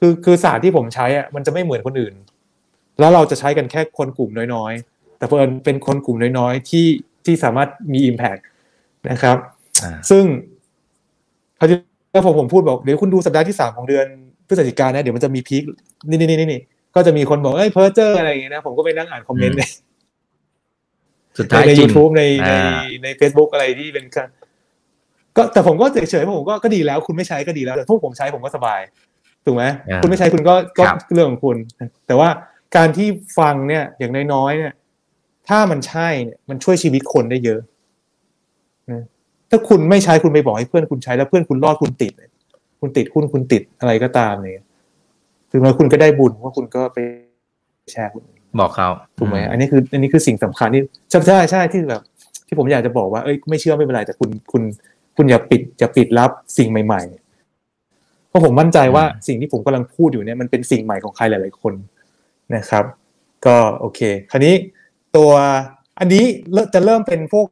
คือคือศาสตร์ที่ผมใช้อะมันจะไม่เหมือนคนอื่น แล้วเราจะใช้กันแค่คนกลุ่มน้อย แต่เพิ่นเป็นคนกลุ่มน้อยๆที่ที่สามารถมี Impact นะครับอ่าซึ่งคราวที่แล้วผมผมพูดบอกเดี๋ยวคุณดูสัปดาห์ที่สามของเดือนพฤศจิกายนนะเดี๋ยวมันจะมีพีคนี่นี่นี่นี่ก็จะมีคนบอกเอ้ยเพ้อเจออะไรอย่างเงี้ยนะผมก็ไปนั่งอ่านคอมเมนต์ในสุดท้ายในจริง YouTube ในในอ่าใน Facebook อะไรที่เป็นการก็แต่ผมก็เฉยๆเพราะผมก็ก็ดีแล้ว คุณไม่ใช้ก็ดีแล้วแต่พวกผมใช้ผมก็สบายถูกไหมอ่าคุณไม่ใช้คุณก็ก็ครับเรื่องของคุณ แต่ว่าการที่ฟังเนี่ยอย่างน้อยๆเนี่ย ถ้ามันใช่เนี่ยมันช่วยชีวิตคนได้เยอะนะถ้าคุณไม่ใช้คุณไปบอกให้เพื่อนคุณใช้แล้วเพื่อนคุณรอดคุณติดเนี่ยคุณติดหุ้นคุณติดอะไรก็ตามเนี่ยถึงแม้คุณก็ได้บุญว่าคุณก็ไปแชร์คนอื่นบอกเขาถูกไหมอันนี้คือ อันนี้คือสิ่งสำคัญที่ใช่ใช่ใช่ที่แบบ ที่ผมอยากจะบอกว่าเอ้ยไม่เชื่อไม่เป็นไรแต่คุณคุณคุณอย่าปิดอย่าปิดรับสิ่งใหม่ๆเพราะผมมั่นใจว่าสิ่งที่ผมกำลังพูดอยู่เนี่ยมันเป็นสิ่งใหม่ของใครหลาย ๆ คนนะครับ ก็โอเค คราวนี้ ตัวอันนี้เริ่มจะเริ่มเป็นพวก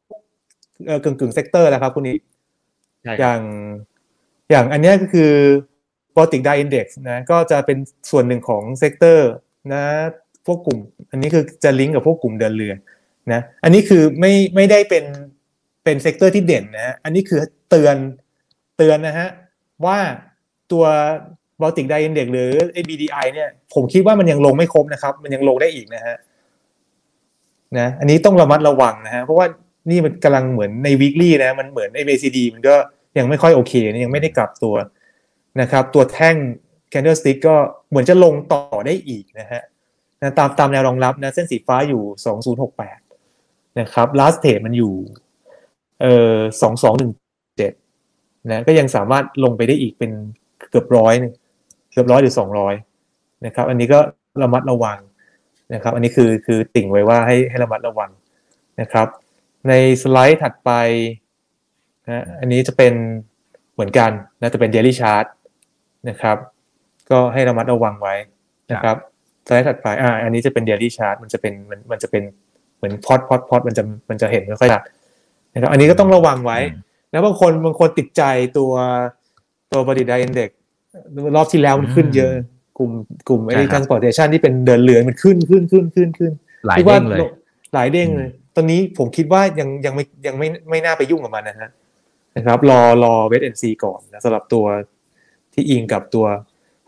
เอ่อกึ่งกึ่ง sector แล้วครับคุณอิกใช่อครับย่างอย่างอันเนี้ยก็คือ Baltic Dye Index นะก็จะเป็นส่วนหนึ่งของเซกเตอร์นะพวกกลุ่ม อันนี้คือจะลิงก์กับพวกกลุ่มเดินเรือนะอันนี้คือไม่ไม่ได้เป็นเป็น sector ที่เด่นนะฮะอันนี้คือเตือนเตือนนะฮะว่าตัว Baltic Dry Index หรือ BDI เนี่ยผมคิดว่ามันยังลงไม่ครบนะครับ มันยังลงได้อีกนะฮะ นะอันนี้ต้องระมัดระวังนะฮะเพราะว่านี่มันกำลังเหมือนใน weekly นะมันเหมือน MACD มันก็ยังไม่ค่อยโอเคนะยังไม่ได้กลับตัวนะครับ ตัวแท่ง candlestick ก็เหมือนจะลงต่อได้อีกนะฮะนะตามตามแนวรองรับนะเส้นสีฟ้าอยู่ 2068 นะครับ last trade มันอยู่เอ่อ2217นะก็ยังสามารถลงไปได้อีกเป็นเกือบร้อยนึงเกือบร้อยหรือ 200นะครับอันนี้ก็ระมัดระวัง นะครับ อันนี้คือคือติ่งไว้ว่าให้ให้ระมัดระวังนะครับ ในสไลด์ถัดไปนะอันนี้จะเป็นเหมือนกันนะจะเป็น daily chart นะครับ ก็ให้ระมัดระวังไว้นะครับสไลด์ถัดไปอ่าอันนี้จะเป็น daily chart มันจะเป็นมันมันจะเป็นเหมือนพอดพอดพอดมันจะมันจะเห็นไม่ค่อยชัดนะครับอันนี้ก็ต้องระวังไว้ แล้วบางคนบางคนติดใจตัวตัวบริดา index รอบที่แล้วมันขึ้นเยอะ กลุ่มกลุ่มไอ้ใช่ครับ transportation ที่เป็นเดินเรือมันขึ้นขึ้นขึ้นขึ้นขึ้นหลายคิดว่าเด้งเลยหลายเด้งเลย ตอนนี้ผมคิดว่ายังยังไม่ยังไม่ไม่น่าไปยุ่งกับมันนะฮะนะครับ รอรอเวทเอ็นซีก่อนนะสำหรับตัวที่อิงกับตัว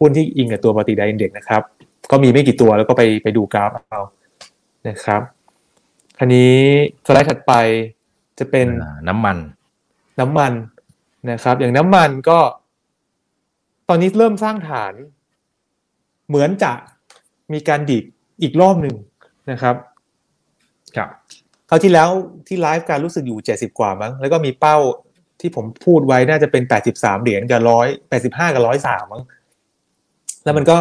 หุ้นที่อิงกับตัวปฏิดาอินเด็กนะครับ ก็มีไม่กี่ตัวแล้วก็ไปไปดูกราฟเอานะครับคันนี้สไลด์ถัดไปจะเป็นอ่าน้ำมัน น้ำมันนะครับ อย่างน้ำมันก็ ตอนนี้เริ่มสร้างฐาน เหมือนจะมีการดิดอีกรอบหนึ่งนะครับ ครับคราวที่แล้วที่ไลฟ์การรู้สึกอยู่เจ็ดสิบกว่ามั้ง แล้วก็มีเป้าที่ผมพูดไว้น่าจะเป็นแปดสิบสามเหรียญกับร้อยแปดสิบห้ากับร้อยสามมั้ง แล้วมันก็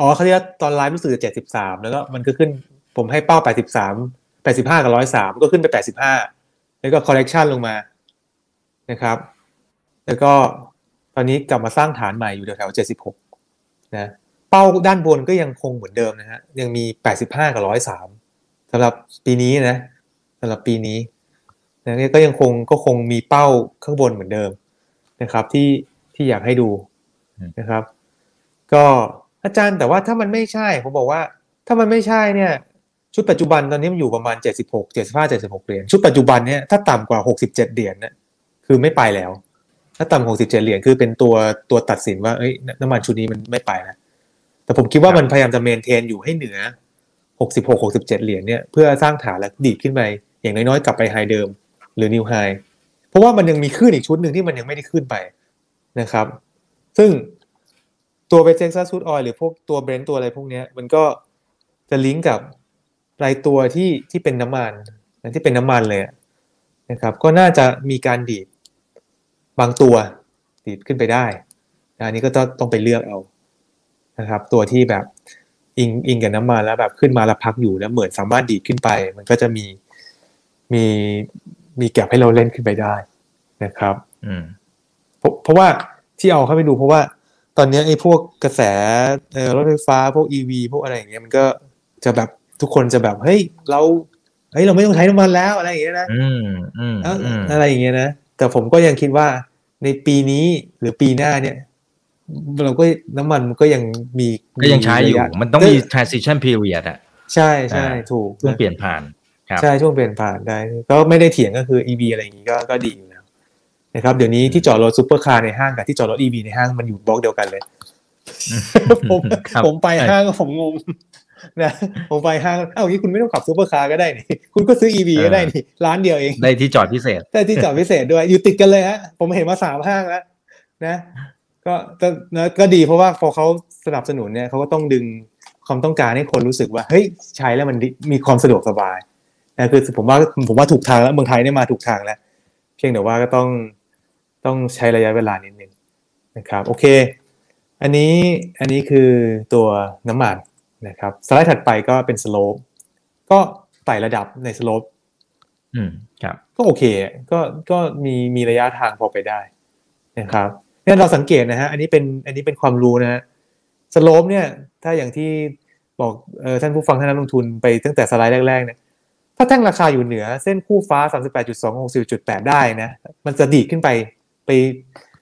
อ๋อเขาวที่แล้วตอนไลฟ์รู้สึกจะเจ็ดสิบสามแล้วก็มันก็ขึ้น ผมให้เป้าแปดสิบสามแปดสิบห้ากับร้อยสามก็ขึ้นไปแปดสิบห้าแล้วก็คอร์เรคชันลงมา นะครับ แล้วก็ตอนนี้กลับมาสร้างฐานใหม่อยู่แถวๆเจ็ดสิบหกนะ เป้าด้านบนก็ยังคงเหมือนเดิมนะฮะยังมีแปดสิบห้ากับร้อยสามสำหรับปีนี้นะสำหรับปีนี้นะก็ยังคงก็คงมีเป้าข้างบนเหมือนเดิมนะครับที่ที่อยากให้ดูนะครับ ก็อาจารย์แต่ว่าถ้ามันไม่ใช่ผมบอกว่า ถ้ามันไม่ใช่เนี่ย ชุดปัจจุบันตอนนี้มันอยู่ประมาณเจ็ดสิบหกเหรียญชุดปัจจุบันเนี่ยถ้าต่ำกว่าหกสิบเหรียญเนี่ยคือไม่ไปแล้ว ถ้าต่ำหกสิบเจ็ดเหรียญคือเป็นตัวตัวตัดสินว่าเอ้ยน้ำมันชุดนี้มันไม่ไปแล้ว แต่ผมคิดว่ามันพยายามจะเมนเทนอยู่ให้เหนือหกสิบหกหกสิบเจ็ดเหรียญเนี่ยเพื่อสร้างฐานและดีดขึ้นไป อย่างน้อยๆ กลับไปไฮเดิม หรือนิวไฮเพราะว่ามันยังมีขึ้นอีกชุดหนึ่งที่มันยังไม่ได้ขึ้นไปนะครับ ซึ่งตัว West Texas crude oil หรือพวกตัว Brent ตัวอะไรพวกเนี้ยมันก็จะลิงก์กับรายตัวที่ที่เป็นน้ำมันนะที่เป็นน้ำมันเลยอะนะครับ ก็น่าจะมีการดีดบางตัวดีดขึ้นไปได้นะอันนี้ก็ต้องต้องไปเลือกเอา นะครับ ตัวที่แบบอิงอิงกับน้ำมันแล้วแบบขึ้นมาแล้วพักอยู่แล้วเหมือนสามารถดีดขึ้นไป มันก็จะมีมีมีแก็บให้เราเล่นขึ้นไปได้นะครับ อืมเพราะเพราะว่าที่เอาเข้าไปดูเพราะว่าตอนนี้ไอ้พวกกระแสเอ่อรถไฟฟ้าพวก EV พวกอะไรอย่างเงี้ยมันก็จะแบบทุกคนจะแบบเฮ้ยเราเฮ้ยเราไม่ต้องใช้น้ำมันแล้วอะไรอย่างเงี้ยนะอืมอืมเอ้าอืมอะไรอย่างเงี้ยนะแต่ผมก็ยังคิดว่าในปีนี้หรือปีหน้าเนี่ย เราก็น้ำมันก็ยังมีก็ยังใช้อยู่ระะมันต้องมี transition period อะใช่ใช่อ่าถูกช่วงเปลี่ยนผ่านครับใช่ช่วงเปลี่ยนผ่านได้ ก็ไม่ได้เถียงก็คือ EV อะไรอย่างงี้ก็ก็ดีอยู่แล้วนะครับเดี๋ยวนี้ที่จอดรถซูเปอร์คาร์ในห้างกับที่จอดรถ EV ในห้างมันอยู่บล็อกเดียวกันเลยผมครับผมไปห้างก็ผมงงนะผมไปห้างเอ้าอย่างนี้คุณไม่ต้องขับซูเปอร์คาร์ก็ได้นี่คุณก็ซื้อ EV ก็ได้นี่ร้านเดียวเองได้ที่จอดพิเศษแต่ที่จอดพิเศษด้วยอยู่ติดกันเลยฮะผมเห็นมาสามห้างแล้วนะ ก็ก็นะก็ดีเพราะว่าพอเขาสนับสนุนเนี่ยเขาก็ต้องดึงความต้องการให้คนรู้สึกว่าเฮ้ยใช้แล้วมันดีมีความสะดวกสบายนะคือผมว่าผมว่าถูกทางแล้วเมืองไทยเนี่ยมาถูกทางแล้ว เพียงแต่ว่าก็ต้องต้องใช้ระยะเวลานิดนึงนะครับโอเค อันนี้อันนี้คือตัวน้ำมันนะครับสไลด์ถัดไปก็เป็นสโลปก็ไต่ระดับในสโลปอืมครับก็โอเคก็ก็มีมีระยะทางพอไปได้นะครับเนี่ยเราสังเกตนะฮะ อันนี้เป็นอันนี้เป็นความรู้นะฮะสโลปเนี่ยถ้าอย่างที่บอกออท่านผู้ฟังท่านนักลงทุนไปตั้งแต่สไลด์แรกๆเนี่ยถ้าแท่งราคาอยู่เหนือเส้นคู่ฟ้า 38.2 60.8ได้นะ มันจะดีดขึ้นไปไป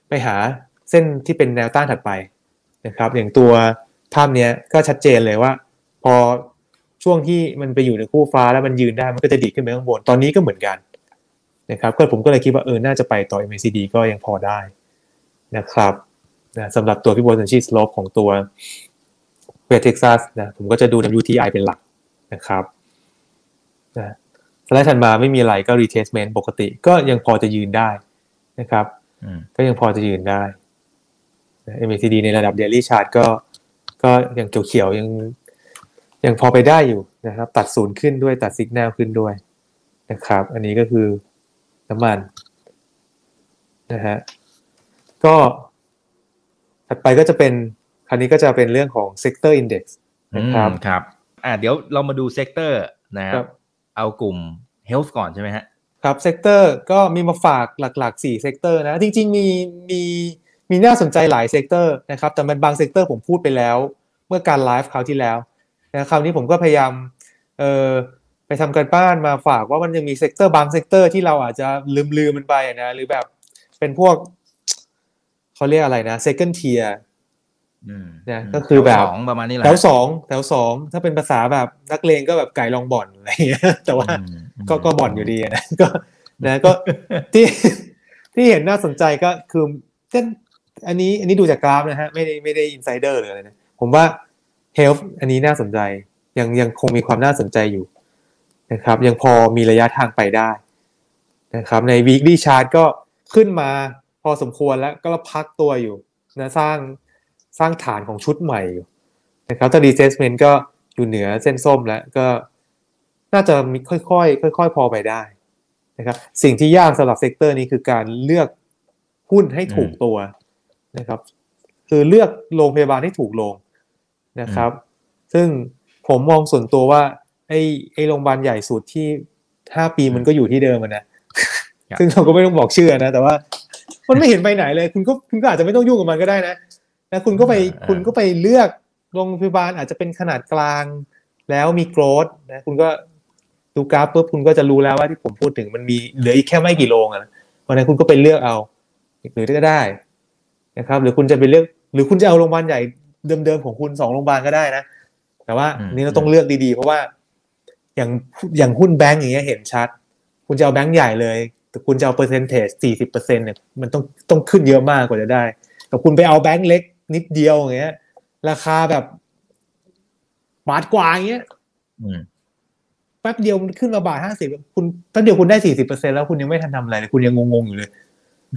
ไปหาเส้นที่เป็นแนวต้านถัดไปนะครับ อย่างตัวภาพเนี้ยก็ชัดเจนเลยว่า พอช่วงที่มันไปอยู่ในคู่ฟ้าแล้วมันยืนได้มันก็จะดีดขึ้นไปข้างบน ตอนนี้ก็เหมือนกันนะครับก็ผมก็เลยคิดว่าเออน่าจะไปต่อ MACD ก็ยังพอได้ นะครับนะสำหรับตัว Fibonacci slope ของตัว West Texas นะผมก็จะดู WTI เป็นหลักนะครับนะสไลด์ถัดมาไม่มีอะไรก็ retracement ปกติก็ยังพอจะยืนได้นะครับอืมก็ยังพอจะยืนได้นะ MACD ในระดับ daily chart ก็ก็ยังเขียวๆยังยังพอไปได้อยู่นะครับ ตัดศูนย์ขึ้นด้วยตัดสัญญาณขึ้นด้วยนะครับ อันนี้ก็คือน้ำมันนะฮะ ก็ถัดไปก็จะเป็นคราวนี้ก็จะเป็นเรื่องของ sector index นะครับอืมครับ อ่าเดี๋ยวเรามาดู sector นะคครัรับบเอากลุ่ม health ก่อนใช่ไหมฮะครับ sector ก็มีมาฝากหลักๆ4 sector นะจริงๆมีมีมีน่าสนใจหลาย sector นะครับแต่มันบาง sector ผมพูดไปแล้ว เมื่อการไลฟ์คราวที่แล้วนะคราวนี้ผมก็พยายามเอ่อไปทำการบ้านมาฝากว่ามันยังมี sector บาง sector ที่เราอาจจะลืมลืมมันไปนะหรือแบบเป็นพวก เขาเรียกอะไรนะ second tier อืมนะก็คือแบบแถวสองประมาณนี้แหละแถวสองแถวสองถ้าเป็นภาษาแบบนักเลงก็แบบไก่รองบ่อนอะไรอย่างเงี้ยแต่ว่าอืมก็ก็บ่อนอยู่ดีอะนะก็นะก็ที่ที่เห็นน่าสนใจก็คือเช่นอันนี้อันนี้ดูจากกราฟนะฮะไม่ได้ไม่ได้อินไซเดอร์หรืออะไรนะผมว่า health อันนี้น่าสนใจยังยังคงมีความน่าสนใจอยู่นะครับ ยังพอมีระยะทางไปได้นะครับใน weekly chart ก็ขึ้นมา พอสมควรแล้วก็พักตัวอยู่นะสร้างสร้างฐานของชุดใหม่อยู่นะครับถ้า retracement ก็อยู่เหนือเส้นส้มแล้วก็น่าจะมีค่อยๆ ค่อย ๆ พอไปได้นะครับสิ่งที่ยากสำหรับ sector นี้คือการเลือกหุ้นให้ถูกตัวนะครับ คือเลือกโรงพยาบาลให้ถูกโรงนะครับ ซึ่งผมมองส่วนตัวว่าไอ้ไอ้โรงพยาบาลใหญ่สุดที่ห้าปีมันก็อยู่ที่เดิมอะนะครับซึ่งเราก็ไม่ต้องบอกชื่อนะ แต่ว่า มันไม่เห็นไปไหนเลย คุณก็คุณก็อาจจะไม่ต้องยุ่งกับมันก็ได้นะนะคุณก็ไปคุณก็ไปเลือกโรงพยาบาลอาจจะเป็นขนาดกลางแล้วมีโกรดนะคุณก็ดูกราฟปุ๊บคุณก็จะรู้แล้วว่าที่ผมพูดถึงมันมีเหลืออีกแค่ไม่กี่โรงอะนะเพราะฉะนั้นคุณก็ไปเลือกเอาหรือก็ได้นะครับ หรือคุณจะไปเลือกหรือคุณจะเอาโรงพยาบาลใหญ่เดิมๆของคุณสองโรงพยาบาลก็ได้นะ แต่ว่าอืมนี่เราต้องเลือกดีๆ เพราะว่าอย่างอย่างหุ้นแบงก์อย่างเงี้ยเห็นชัด คุณจะเอาแบงก์ใหญ่เลยแต่ คุณจะเอาเปอร์เซนเทจสี่สิบเปอร์เซ็นเนี่ยมันต้องต้องขึ้นเยอะมากกว่าจะได้ แต่คุณไปเอาแบงก์เล็กนิดเดียวอย่างเงี้ย ราคาแบบบาทกว่าอย่างเงี้ยอืมแป๊บเดียวมันขึ้นมาบาทห้าสิบคุณแป๊บเดียวคุณได้สี่สิบเปอร์เซ็นแล้วคุณยังไม่ทันทำอะไรเลยคุณยังงงๆอยู่เลย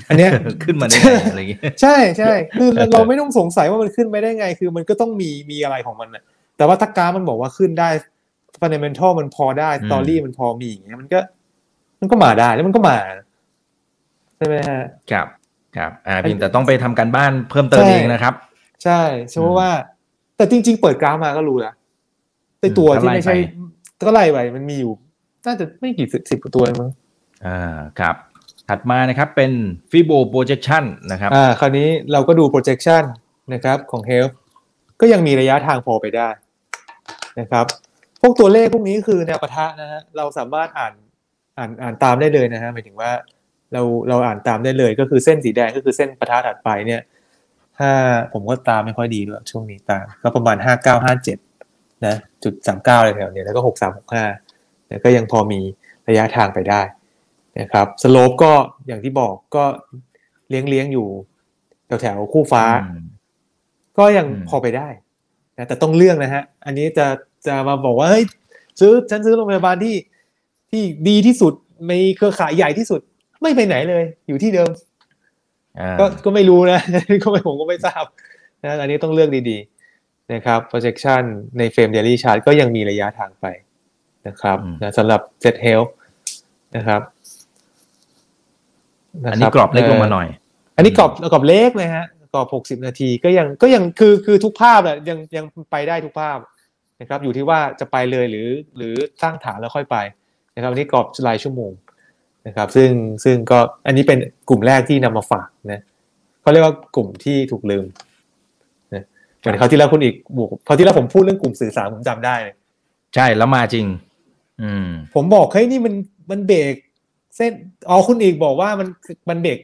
อันเนี้ยขึ้นมาได้ไงอะไรอย่างเงี้ยใช่ใช่คือเราไม่ต้องสงสัยว่ามันขึ้นไปได้ไง คือมันก็ต้องมีมีอะไรของมันนะแต่ว่าถ้ากราฟมันบอกว่าขึ้นได้ฟันเดเมนทัลมันพอได้อืสมตอรี่มันพอมีอย่างเงี้ยมันก็ มันก็มาได้แล้วมันก็มาใช่ไหมฮะครับครับอ่าพิมพ์แต่ต้องไปทำการบ้านเพิ่มเติมใช่เองนะครับ ใช่ใช่เพราะว่า แต่จริง ๆ เปิดกราฟมาก็รู้แล้วในตัวอืมที่ไม่ใช่ก็ไล่ไปก็ไล่ไปมันมีอยู่น่าจะไม่กี่สิบสิบกว่าตัวเองมั้งอ่าครับ ถัดมานะครับเป็น Fibo projection นะครับอ่าคราวนี้เราก็ดู projection นะครับของ health ก็ยังมีระยะทางพอไปได้นะครับ พวกตัวเลขพวกนี้คือแนวปะทะนะฮะเราสามารถอ่าน อ่านอ่านตามได้เลยนะฮะหมายถึงว่าเราเราอ่านตามได้เลยก็คือเส้นสีแดงก็คือเส้นปะทะถัดไปเนี่ยถ้าผมก็ตามไม่ค่อยดีด้วยช่วงนี้ตามก็ประมาณห้าเก้าห้าเจ็ดนะจุดสามเก้าอะไรแถวเนี้ยแล้วก็หกสามหกห้าเนี่ยก็ยังพอมีระยะทางไปได้นะครับสโลปก็อย่างที่บอกก็เลี้ยงเลี้ยงๆอยู่แถวแถวๆคู่ฟ้าอืมก็ยังอืมพอไปได้นะแต่ต้องเลือกนะฮะ อันนี้จะจะมาบอกว่าเฮ้ยซื้อฉันซื้อโรงพยาบาลที่ ที่ดีที่สุดมีเครือข่ายใหญ่ที่สุด ไม่ไปไหนเลย อยู่ที่เดิมอ่าก็ก็ไม่รู้นะก็ไม่ผมก็ไม่ทราบนะอันนี้ต้องเลือกดีๆนะครับ projection ในเฟรม daily chart ก็ยังมีระยะทางไปนะครับนะสำหรับ set health นะครับอันนี้กรอบเล็กลงมาหน่อย อันนี้กรอบกรอบเล็กเลยฮะกรอบหกสิบนาทีก็ยังก็ยังคือคือทุกภาพแหละยังยังไปได้ทุกภาพนะครับ อยู่ที่ว่าจะไปเลยหรือ หรือสร้างฐานแล้วค่อยไป นะครับอันนี้กรอบรายชั่วโมงนะครับ ซึ่งซึ่งก็อันนี้เป็นกลุ่มแรกที่นำมาฝากนะเขาเรียกว่ากลุ่มที่ถูกลืมนะเหมือนเขาวที่แล้วคุณอีกบวกเขาวที่แล้วผมพูดเรื่องกลุ่มสื่อสารผมจำได้เลยใช่แล้วมาจริง อืม ผมบอกเฮ้ยนี่มันมันเบรกเส้นอ๋อคุณอีกบอกว่ามันมันเบรก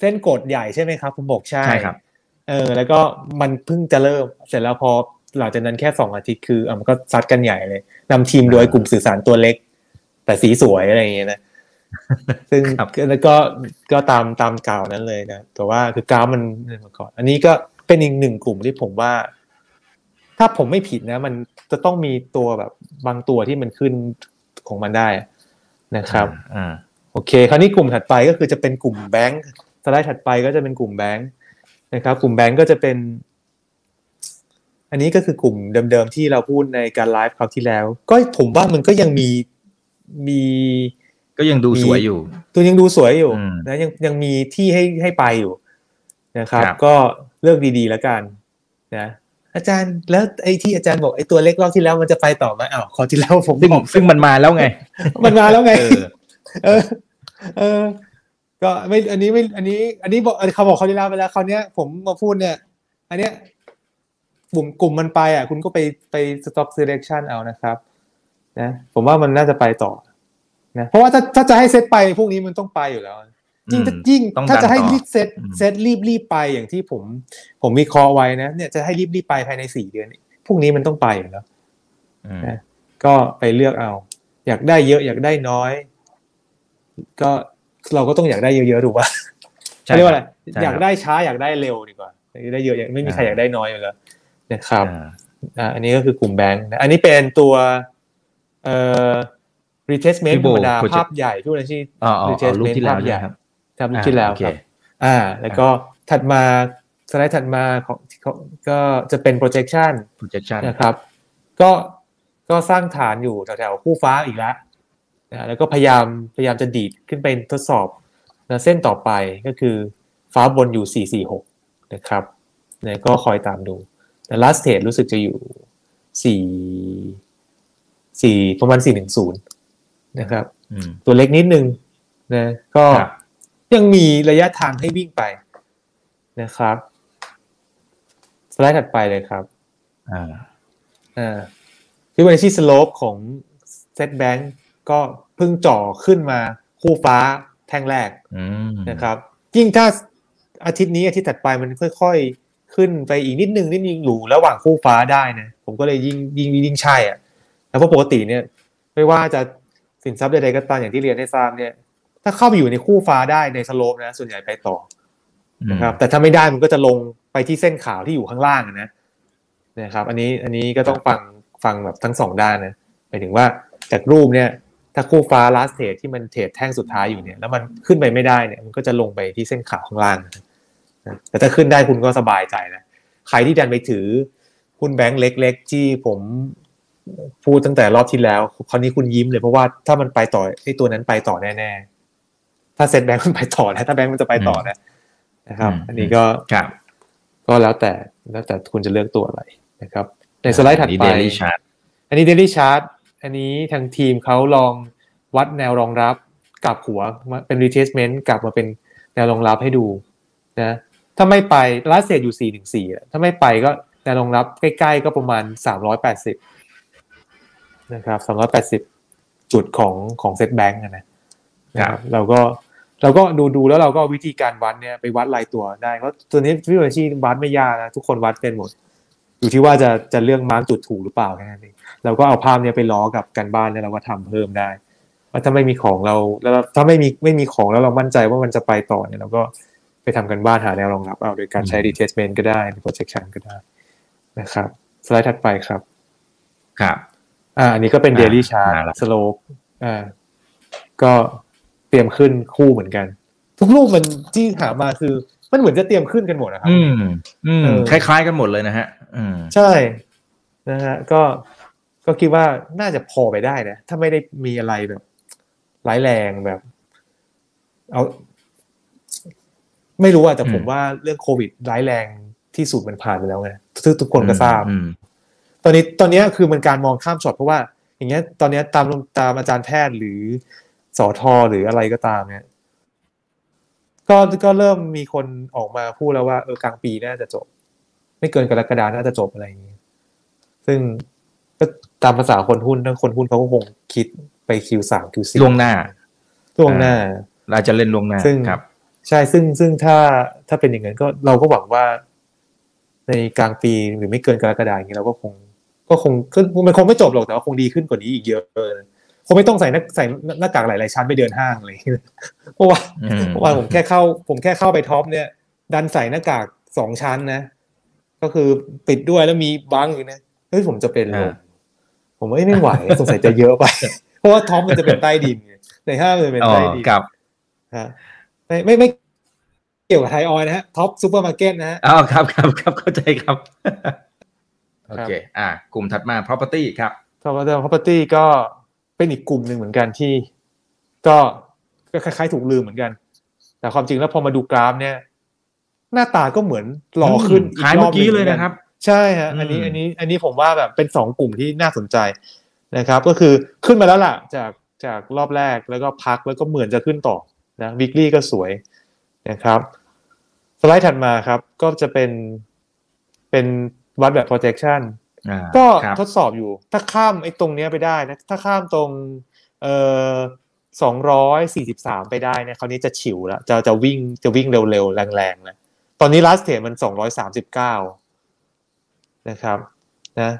เส้นกดใหญ่ใช่ไหมครับ ผมบอกใช่ใช่ครับ เออ แล้วก็มันเพิ่งจะเริ่ม เสร็จแล้วพอหลังจากนั้นแค่สองอาทิตย์คืออะมันก็ซัดกันใหญ่เลยนำทีมโดยกลุ่มสื่อสารตัวเล็ก แต่สีสวยอะไรอย่างเงี้ยนะซึ่งครับแล้วก็ก็ตามตามกล่าวนั้นเลยนะแต่ว่าคือกราฟมันมาก่อน อันนี้ก็เป็นอีกหนึ่งกลุ่มที่ผมว่า ถ้าผมไม่ผิดนะ มันจะต้องมีตัวแบบบางตัวที่มันขึ้นของมันได้นะครับอ่าโอเค คราวนี้กลุ่มถัดไปก็คือจะเป็นกลุ่มแบงค์สไลด์ถัดไปก็จะเป็นกลุ่มแบงค์นะครับ กลุ่มแบงค์ก็จะเป็น อันนี้ก็คือกลุ่มเดิมๆที่เราพูดในการไลฟ์คราวที่แล้ว ก็ผมว่ามันก็ยังมี มีก็ยังดูสวยอยู่ตัวยังดูสวยอยู่อืมนะยังยังมีที่ให้ให้ไปอยู่นะครับครับ ก็เลือกดีๆแล้วกันนะอาจารย์แล้วไอ้ที่อาจารย์บอกไอ้ตัวเล็กรอบที่แล้วมันจะไปต่อไหมอ้าวคราวที่แล้วผมซึ่งบอกซึ่งมันมาแล้วไง มันมาแล้วไงเออเออ เออ ก็ไม่อันนี้ไม่ อันนี้ อันนี้บอกเขาบอกเขาที่แล้วไปแล้วคราวเนี้ยผมมาพูดเนี่ย อันเนี้ยกลุ่มกลุ่มมันไปอะ คุณก็ไปไป stop selection เอานะครับ นะผมว่ามันน่าจะไปต่อนะเพราะว่าถ้าถ้าจะให้เซตไปพวกนี้มันต้องไปอยู่แล้วยิ่งอืมยิ่งต้องถ้าจะให้ดันต่อรีบเซตอืมเซตรีบรีบไปอย่างที่ผมผมวิเคราะห์ไว้นะเนี่ยจะให้รีบรีบไปภายในสี่เดือนพวกนี้มันต้องไปอยู่แล้วอืมนะก็ไปเลือกเอา อยากได้เยอะอยากได้น้อย ก็เราก็ต้องอยากได้เยอะๆถูกป่ะใช่เขาเรียกว่าอะไรใช่อยากครับได้ช้าอยากได้เร็วดีกว่าอยากได้เยอะอยากไม่มีใครอ่าอยากได้น้อยอยู่แล้วนะครับอ่าอ่าอันนี้ก็คือกลุ่มแบงค์นะอันนี้เป็นตัว เอ่อ retestment ธรรมดา Project ภาพใหญ่ทุกคนที่อ๋ออ๋ออ๋อรูป retestment ที่แล้วภาพใหญ่นะครับครับรูปที่แล้วอ่าโอเคครับอ่า แล้วก็ถัดมาสไลด์ถัดมาของของก็จะเป็น projection projection นะครับ ก็ก็สร้างฐานอยู่แถวๆคู่ฟ้าอีกแล้วนะแล้วก็พยายามพยายามจะดีดขึ้นไปทดสอบนะเส้นต่อไปก็คือฟ้าบนอยู่ 446 นะครับนะก็คอยตามดูแต่ last stage รู้สึกจะอยู่ 4 4ประมาณ410นะครับอืมตัวเล็กนิดนึงนะก็ครับยังมีระยะทางให้วิ่งไปนะครับ สไลด์ถัดไปเลยครับ อ่าอ่า Fibonacci slope ของ SET Bank ก็เพิ่งจ่อขึ้นมาคู่ฟ้าแท่งแรกอืมนะครับ ยิ่งถ้าอาทิตย์นี้อาทิตย์ถัดไปมันค่อย ๆ ขึ้นไปอีกนิดนึงนิดนึงอยู่ระหว่างคู่ฟ้าได้นะ ผมก็เลยยิ่งยิ่งยิ่งใช่อะ แล้วเพราะปกติเนี่ย ไม่ว่าจะสินทรัพย์ใดๆก็ตามอย่างที่เรียนให้ทราบเนี่ย ถ้าเข้าไปอยู่ในคู่ฟ้าได้ในสโลปนะ ส่วนใหญ่ไปต่อนะครับ แต่ถ้าไม่ได้มันก็จะลงไปที่เส้นขาวที่อยู่ข้างล่างนะนะครับ อันนี้อันนี้ก็ต้องฟังฟังแบบทั้งสองด้านนะหมายถึงว่าจากรูปเนี่ย ถ้าคู่ฟ้า last trade ที่มันเทรดแท่งสุดท้ายอยู่เนี่ย แล้วมันขึ้นไปไม่ได้เนี่ย มันก็จะลงไปที่เส้นขาวข้างล่างนะแต่ถ้าขึ้นได้คุณก็สบายใจนะใครที่ดันไปถือหุ้นแบงก์เล็ก ๆ ที่ผม พูดตั้งแต่รอบที่แล้ว คราวนี้คุณยิ้มเลยเพราะว่าถ้ามันไปต่อไอ้ตัวนั้นไปต่อแน่ๆ ถ้าเซ็ตแบงก์มันไปต่อนะถ้าแบงก์มันจะไปต่อนะนะครับอืมอันนี้ก็ครับก็แล้วแต่แล้วแต่คุณจะเลือกตัวอะไรนะครับ ในสไลด์ถัดนี่ไป daily chart อันนี้ daily chart อันนี้ทางทีมเขาลองวัดแนวรองรับกลับหัวมาเป็น retracement กลับมาเป็นแนวรองรับให้ดูนะถ้าไม่ไปลาเซตอยู่4 1 4ถ้าไม่ไปก็แนวรองรับใกล้ๆก็ประมาณ380 นะครับ380จุดของของ SET Bank นะนะครับเราก็เราก็ดูดูแล้วเราก็เอาวิธีการวัดเนี่ยไปวัดรายตัวได้เพราะตัวนี้ฟิโบนัชชีวัดไม่ยากนะทุกคนวัดเป็นหมด อยู่ที่ว่าจะจะเลือก mark จุดถูกหรือเปล่าแค่นั้นเองเราก็เอาภาพเนี้ยไปล้อกับการบ้านแล้วเราก็ทำเพิ่มได้ว่าถ้าไม่มีของเราแล้วเราถ้าไม่มีไม่มีของแล้วเรามั่นใจว่ามันจะไปต่อเนี่ยเราก็ไปทำกันบ้านหาแนวรองรับเอาโดยการใช้อืม retestment ก็ได้ projection ก็ได้นะครับ สไลด์ถัดไปครับครับ อ่าอันนี้ก็เป็นอ่า daily chart มาละ slope อ่า ก็เตรียมขึ้นคู่เหมือนกัน ทุกรูปมันที่หามาคือก็มันเหมือนจะเตรียมขึ้นกันหมดนะครับ อืม อืมเออคล้ายๆกันหมดเลยนะฮะ อืมใช่ นะฮะ ก็ก็คิดว่าน่าจะพอไปได้นะ ถ้าไม่ได้มีอะไรแบบร้ายแรงแบบ เอา ไม่รู้อะแต่อืมผมว่าเรื่องโควิดร้ายแรงที่สุดมันผ่านไปแล้วไงทุกทุกคนก็ทราบอืม ตอนนี้ตอนนี้คือมันการมองข้ามช็อตเพราะว่า อย่างเงี้ยตอนนี้ตามตามอาจารย์แพทย์หรือสอทอหรืออะไรก็ตามเนี่ยก็ก็เริ่มมีคนออกมาพูดแล้วว่าเออกลางปีน่าจะจบ ไม่เกินกรกฎาน่าจะจบอะไรอย่างนี้ซึ่งก็ตามภาษาคนหุ้นทั้งคนหุ้นเขาก็คงคิดไป Q3 Q4 ล่วงหน้าล่วงหน้าเราจะเล่นล่วงหน้าซึ่งครับ ใช่ซึ่งซึ่งถ้าถ้าเป็นอย่างนั้นก็เราก็หวังว่า ในกลางปีหรือไม่เกินกรกฎาอย่างนี้เราก็คง ก็คงก็มันคงไม่จบหรอกแต่ว่าคงดีขึ้นกว่านี้อีกเยอะเลยคงไม่ต้องใส่หน้าใส่หน้ากากหลายๆชั้นไปเดินห้างอะไรอย่างเลยเพราะว่าอืมเมื่อวานผมแค่เข้า ผมแค่เข้าไป Tops เนี่ย ดันใส่หน้ากากสองชั้นนะ ก็คือปิดด้วยแล้วมีบังอยู่นะเฮ้ยผมจะเป็นลมอ่าผมว่าเอ้ยไม่ไหวสงสัยจะเยอะไป เพราะว่า Tops มันจะเป็นใต้ดินไงในห้างมันจะเป็นอ๋อใต้ดินกับฮะไม่ไม่ไม่เกี่ยวกับไทยออยล์นะฮะ Tops ซูเปอร์มาร์เก็ตนะฮะอ๋อครับครับครับเข้าใจครับ โอเค อ่า กลุ่มถัดมา property ครับท็อปเดอร์ property ก็เป็นอีกกลุ่มหนึ่งเหมือนกันที่ก็ก็คล้ายๆถูกลืมเหมือนกัน แต่ความจริงแล้วพอมาดูกราฟ เนี่ย หน้าตาก็เหมือนรอขึ้นอืมคล้ายเมื่อกี้เลยนะครับ ใช่ฮะอันนี้อืมอันนี้ อันนี้ผมว่าแบบเป็นสองกลุ่มที่น่าสนใจนะครับ ก็คือขึ้นมาแล้วล่ะ จากจากรอบแรกแล้วก็พักแล้วก็เหมือนจะขึ้นต่อนะวิกฤตก็สวยนะครับ สไลด์ถัดมาครับ ก็จะเป็นเป็น วัดแบบ projection อ่าก็ครับทดสอบอยู่ ถ้าข้ามไอ้ตรงเนี้ยไปได้นะ ถ้าข้ามตรงเอ่อสองร้อยสี่สิบสามไปได้เนี่ยคราวนี้จะฉิวแล้วจะจะวิ่งจะวิ่งเร็วๆ แรงๆนะตอนนี้ลาสเทมันสองร้อยสามสิบเก้านะครับนะ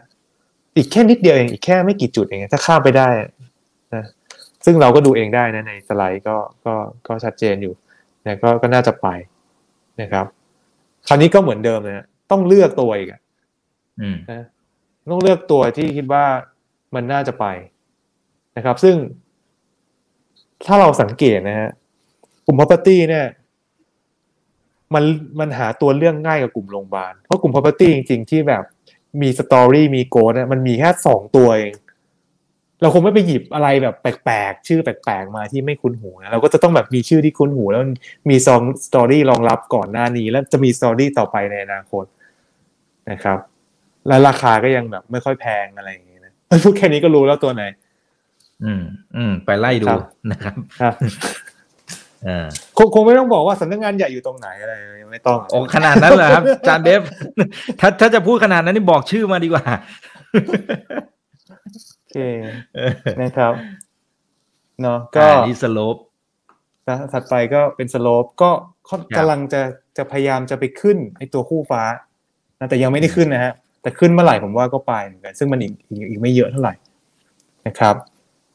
อีกแค่นิดเดียวเองอีกแค่ไม่กี่จุดเองถ้าข้ามไปได้นะซึ่งเราก็ดูเองได้นะในสไลด์ก็ก็ก็ชัดเจนอยู่นะก็ก็น่าจะไปนะครับ คราวนี้ก็เหมือนเดิมนะต้องเลือกตัวอีกอะอืม นะต้องเลือกตัวที่คิดว่ามันน่าจะไปนะครับ ซึ่ง ถ้าเราสังเกตนะฮะกลุ่ม property เนี่ยมันมันหาตัวเลือกง่ายกว่ากลุ่มโรงพยาบาลเพราะกลุ่ม property จริง ๆ ที่แบบมี story มี growth เนี่ยมันมีแค่สองตัวเอง เราคงไม่ไปหยิบอะไรแบบแปลกๆ ชื่อแปลกๆ มาที่ไม่คุ้นหูนะเราก็จะต้องแบบมีชื่อที่คุ้นหูแล้วมี strong story รองรับก่อนหน้านี้ แล้วจะมี story ต่อไปในอนาคตนะครับ และราคาก็ยังแบบ ไม่ค่อยแพงอะไรอย่างเงี้ยนะเอ้ยพูดแค่นี้ก็รู้แล้วตัวไหน อืม อืม ไปไล่ดูครับนะครับครับเออคงคงไม่ต้องบอกว่าสำนักงานใหญ่อยู่ตรงไหนอะไรไม่ต้องโอ้ขนาดนั้นเหรอครับจานเดฟถ้าถ้าจะพูดขนาดนั้นนี่บอกชื่อมาดีกว่าโอเคนะครับเนาะก็อ่านี่สโลปนะถัดไปก็เป็นสโลปก็เขาครับกำลังจะจะพยายามจะไปขึ้นไอตัวคู่ฟ้านะแต่ยังไม่ได้ขึ้นนะฮะ แต่ขึ้นเมื่อไหร่ผมว่าก็ไปเหมือนกันซึ่งมันอีกอีกอีกไม่เยอะเท่าไหร่นะครับ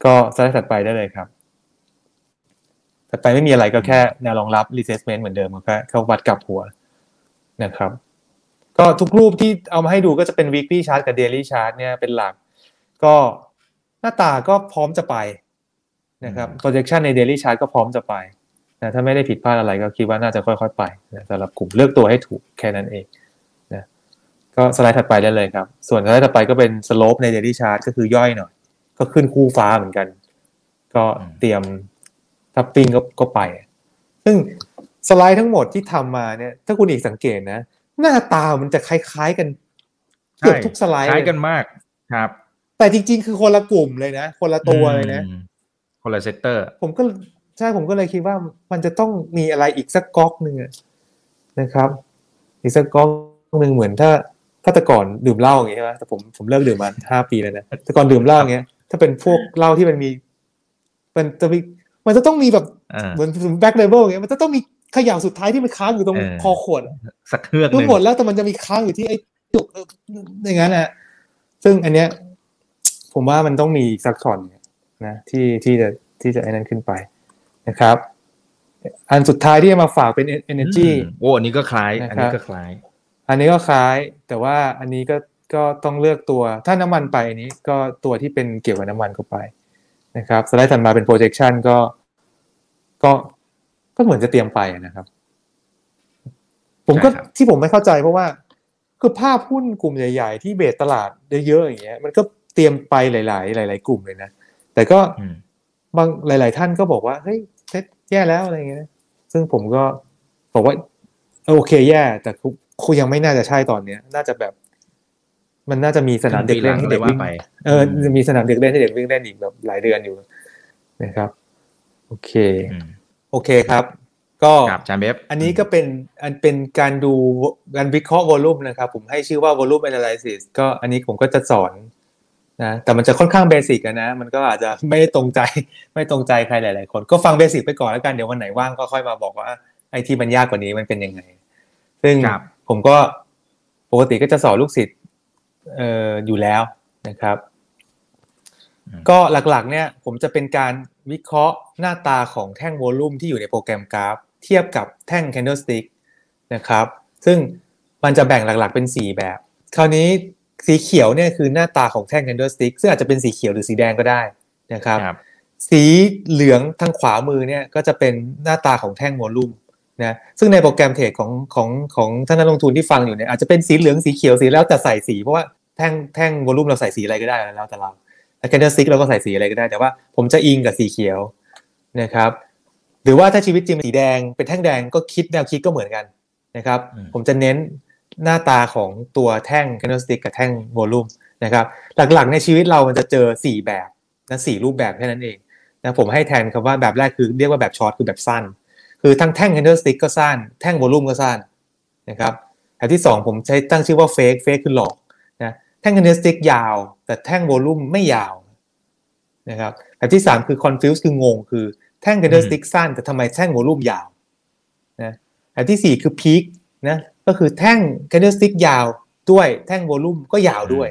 ก็สไลด์ถัดไปได้เลยครับถัดไปไม่มีอะไรก็แค่แนวรองรับ retracement เหมือนเดิมก็แค่เข้าวัดกลับหัวนะครับ ก็ทุกรูปที่เอามาให้ดูก็จะเป็น weekly chart กับ daily chart เนี่ยเป็นหลัก ก็หน้าตาก็พร้อมจะไปนะครับ projection ใน daily chart ก็พร้อมจะไปนะถ้าไม่ได้ผิดพลาดอะไรก็คิดว่าน่าจะค่อยๆไปนะสำหรับกลุ่มเลือกตัวให้ถูกแค่นั้นเอง ก็สไลด์ถัดไปได้เลยครับ ส่วนสไลด์ถัดไปก็เป็น slope ใน daily chart ก็คือย่อยหน่อย ก็ขึ้นคู่ฟ้าเหมือนกัน ก็เตรียมทับปิ้งก็ก็ไป ซึ่งสไลด์ทั้งหมดที่ทำมาเนี่ย ถ้าคุณอีกสังเกตนะ หน้าตามันจะคล้ายๆกันเกือบทุกสไลด์คล้ายเลยกันมากครับ แต่จริง ๆ คือคนละกลุ่มเลยนะ คนละตัวเลยนะอืมคนละ sector ผมก็ใช่ผมก็เลยคิดว่ามันจะต้องมีอะไรอีกสักก๊อกหนึ่งอะนะครับ อีกสักก๊อกหนึ่งเหมือนถ้าถ้าแต่ก่อนดื่มเหล้าอย่างเงี้ยใช่ไหมแต่ผมผมเลิกดื่มมาห้าปีแล้วนะแต่ก่อนดื่มเหล้าอย่างเงี้ย ถ้าเป็นพวกเหล้าที่มันมี มันจะมีมันจะต้องมีแบบอ่าเหมือน Black Label อย่างเงี้ยมันจะต้องมีขย่าวสุดท้ายที่มันค้างอยู่ตรงเออคอขวดอะสักเฮือกหรู้นึ่งหมดแล้วแต่มันจะมีค้างอยู่ที่ไอ้จุกเอ่ออย่างนั้นนะซึ่งอันเนี้ย ผมว่ามันต้องมีสักช็อตเนี่ยนะที่ที่จะที่จะไอ้นั้นขึ้นไปนะครับ อันสุดท้ายที่จะมาฝากเป็น energy อืมโอ้อันนี้ก็คล้ายนะครับอันนี้ก็คล้าย อันนี้ก็คล้ายแต่ว่าอันนี้ก็ก็ต้องเลือกตัวถ้าน้ำมันไปอันนี้ก็ตัวที่เป็นเกี่ยวกับน้ำมันเข้าไปนะครับสไลด์ถัดมาเป็น projection ก็ก็ก็เหมือนจะเตรียมไปนะครับ ผมก็ใช่ครับที่ผมไม่เข้าใจเพราะว่าคือภาพหุ้นกลุ่มใหญ่ ๆ ที่เบสตลาดเยอะๆอย่างเงี้ย มันก็เตรียมไปหลาย ๆ หลาย ๆ กลุ่มเลยนะแต่ก็อืมบางหลาย ๆ ท่านก็บอกว่าเฮ้ยเซ็ตแย่แล้วอะไรเงี้ยซึ่งผมก็บอกว่าเออโอเคแย่แต่ คงยังไม่น่าจะใช่ตอนเนี้ย น่าจะแบบ มันน่าจะมีสนามเด็กเล่นให้เด็กว่าวิ่งไปเออจะมีสนามเด็กเล่นให้เด็กวิ่งเล่นอีกแบบหลายเดือนอยู่นะครับ โอเคอืมโอเคครับ ก็ครับอาจารย์เบฟอันนี้ก็เป็นอันเป็นการดูการวิเคราะห์วอลลุ่มนะครับ ผมให้ชื่อว่า volume analysis ก็อันนี้ผมก็จะสอนนะแต่มันจะค่อนข้างเบสิกนะ มันก็อาจจะไม่ได้ตรงใจไม่ตรงใจใครหลาย ๆ คน ก็ฟังเบสิกไปก่อนแล้วกันเดี๋ยววันไหนว่างก็ค่อยมาบอกว่าไอ้ที่มันยากกว่านี้มันเป็นยังไง ซึ่งครับ ผมก็ปกติก็จะสอนลูกศิษย์เอ่ออยู่แล้วนะครับอืมก็หลักๆ เนี่ย ผมจะเป็นการวิเคราะห์หน้าตาของแท่งโวลุ่มที่อยู่ในโปรแกรมกราฟ เทียบกับแท่ง candlestick นะครับ ซึ่งมันจะแบ่งหลักๆเป็น 4 แบบ คราวนี้สีเขียวเนี่ยคือหน้าตาของแท่ง candlestick ซึ่งอาจจะเป็นสีเขียวหรือสีแดงก็ได้นะครับครับ สีเหลืองทางขวามือเนี่ยก็จะเป็นหน้าตาของแท่งโวลุ่ม นะซึ่งในโปรแกรมเทรดของของของท่านนักลงทุนที่ฟังอยู่เนี่ยอาจจะเป็นสีเหลืองสีเขียวสีแล้วแต่ใส่สีเพราะว่าแท่งแท่งโวลุ่มเราใส่สีอะไรก็ได้แล้วแต่เราแต่แคนเดลสติกเราก็ใส่สีอะไรก็ได้แต่ว่าผมจะอิงกับสีเขียวนะครับหรือว่าถ้าชีวิตจริงเป็นสีแดงเป็นแท่งแดงก็คิดแนวคิดก็เหมือนกันนะครับอืมผมจะเน้นหน้าตาของตัวแท่งแคนเดลสติกกับแท่งโวลุ่มนะครับหลักๆในชีวิตเรามันจะเจอสี่แบบนะสี่รูปแบบแค่นั้นเองนะผมให้แทนคำว่าแบบแรกคือเรียกว่าแบบช็อตคือแบบสั้น คือทั้งแท่ง candlestick ก็สั้นแท่ง volume ก็สั้นนะครับแบบที่ 2 ผมใช้ตั้งชื่อว่า fake fake คือหลอกนะแท่ง candlestick ยาว แต่แท่ง volume ไม่ยาวนะครับแบบที่ 3 คือ confuse คืองง คือแท่ง candlestick สั้น แต่ทำไมแท่ง volume ยาวนะแบบที่ 4 คือ peak นะก็คือแท่ง candlestick ยาวด้วยแท่ง volume ก็ยาวด้วย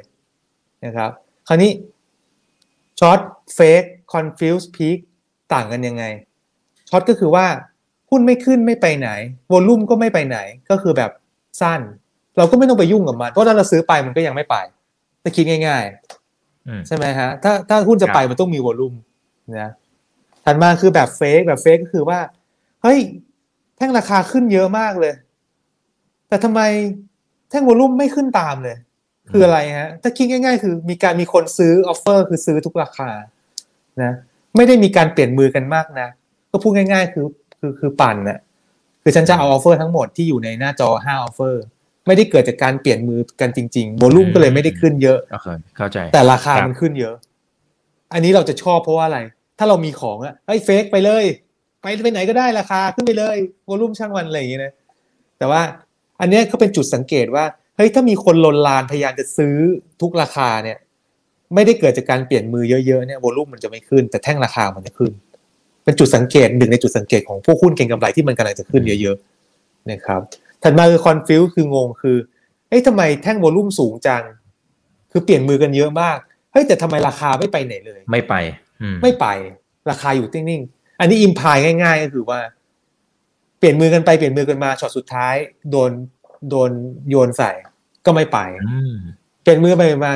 นะครับคราวนี้ short fake confuse peak ต่างกันยังไงshort ก็คือว่า หุ้นไม่ขึ้นไม่ไปไหน volume ก็ไม่ไปไหนก็คือแบบสั้น เราก็ไม่ต้องไปยุ่งกับมันเพราะถ้าเราซื้อไปมันก็ยังไม่ไปถ้าคิดง่ายอืมๆใช่ไหมฮะ ถ้าถ้าหุ้นจะไปครับมันต้องมี volume นะถัดมาคือแบบ fake แบบ fake ก็คือว่าเฮ้ยแท่งราคาขึ้นเยอะมากเลย แต่ทำไมแท่ง volume ไม่ขึ้นตามเลย คืออะไรฮะ ถ้าคิดง่าย ๆ คือมีการมีคนซื้อ offer คือซื้อทุกราคานะไม่ได้มีการเปลี่ยนมือกันมากนะก็พูดง่าย ๆ คือ คือคือปั่นน่ะคือฉันจะเอา offer ทั้งหมดที่อยู่ในหน้าจอ5 offer ไม่ได้เกิดจากการเปลี่ยนมือกันจริงๆ volume ก็เลยไม่ได้ขึ้นเยอะโอเคเข้าใจ แต่ราคาครับมันขึ้นเยอะ อันนี้เราจะชอบเพราะว่าอะไร ถ้าเรามีของอะเฮ้ย fake ไปเลย ไปไปไหนก็ได้ราคาขึ้นไปเลย volume ช่างมันอะไรอย่างเงี้ยนะแต่ว่าอันเนี้ยก็เป็นจุดสังเกตว่าเฮ้ยถ้ามีคนลนลานพยายามจะซื้อทุกราคาเนี่ย ไม่ได้เกิดจากการเปลี่ยนมือเยอะๆเนี่ยวอลุ่มมันจะไม่ขึ้น แต่แท่งราคามันจะขึ้น เป็นจุดสังเกตหนึ่งในจุดสังเกตของพวกหุ้นเก็งกำไรที่มันกำลังจะขึ้นเยอะๆนะครับถัดมาคือคอนฟิวคืองงคือเฮ้ยทำไมแท่งวอลุ่มสูงจัง คือเปลี่ยนมือกันเยอะมากเฮ้ยแต่ทำไมราคาไม่ไปไหนเลย ไม่ไปอืมไม่ไป ราคาอยู่นิ่งๆอันนี้อิมพายง่าย ๆ ก็คือว่าเปลี่ยนมือกันไปเปลี่ยนมือกันมาช็อตสุดท้าย โดนโดนโยนใส่ก็ไม่ไปอืมเปลี่ยนมือไปมา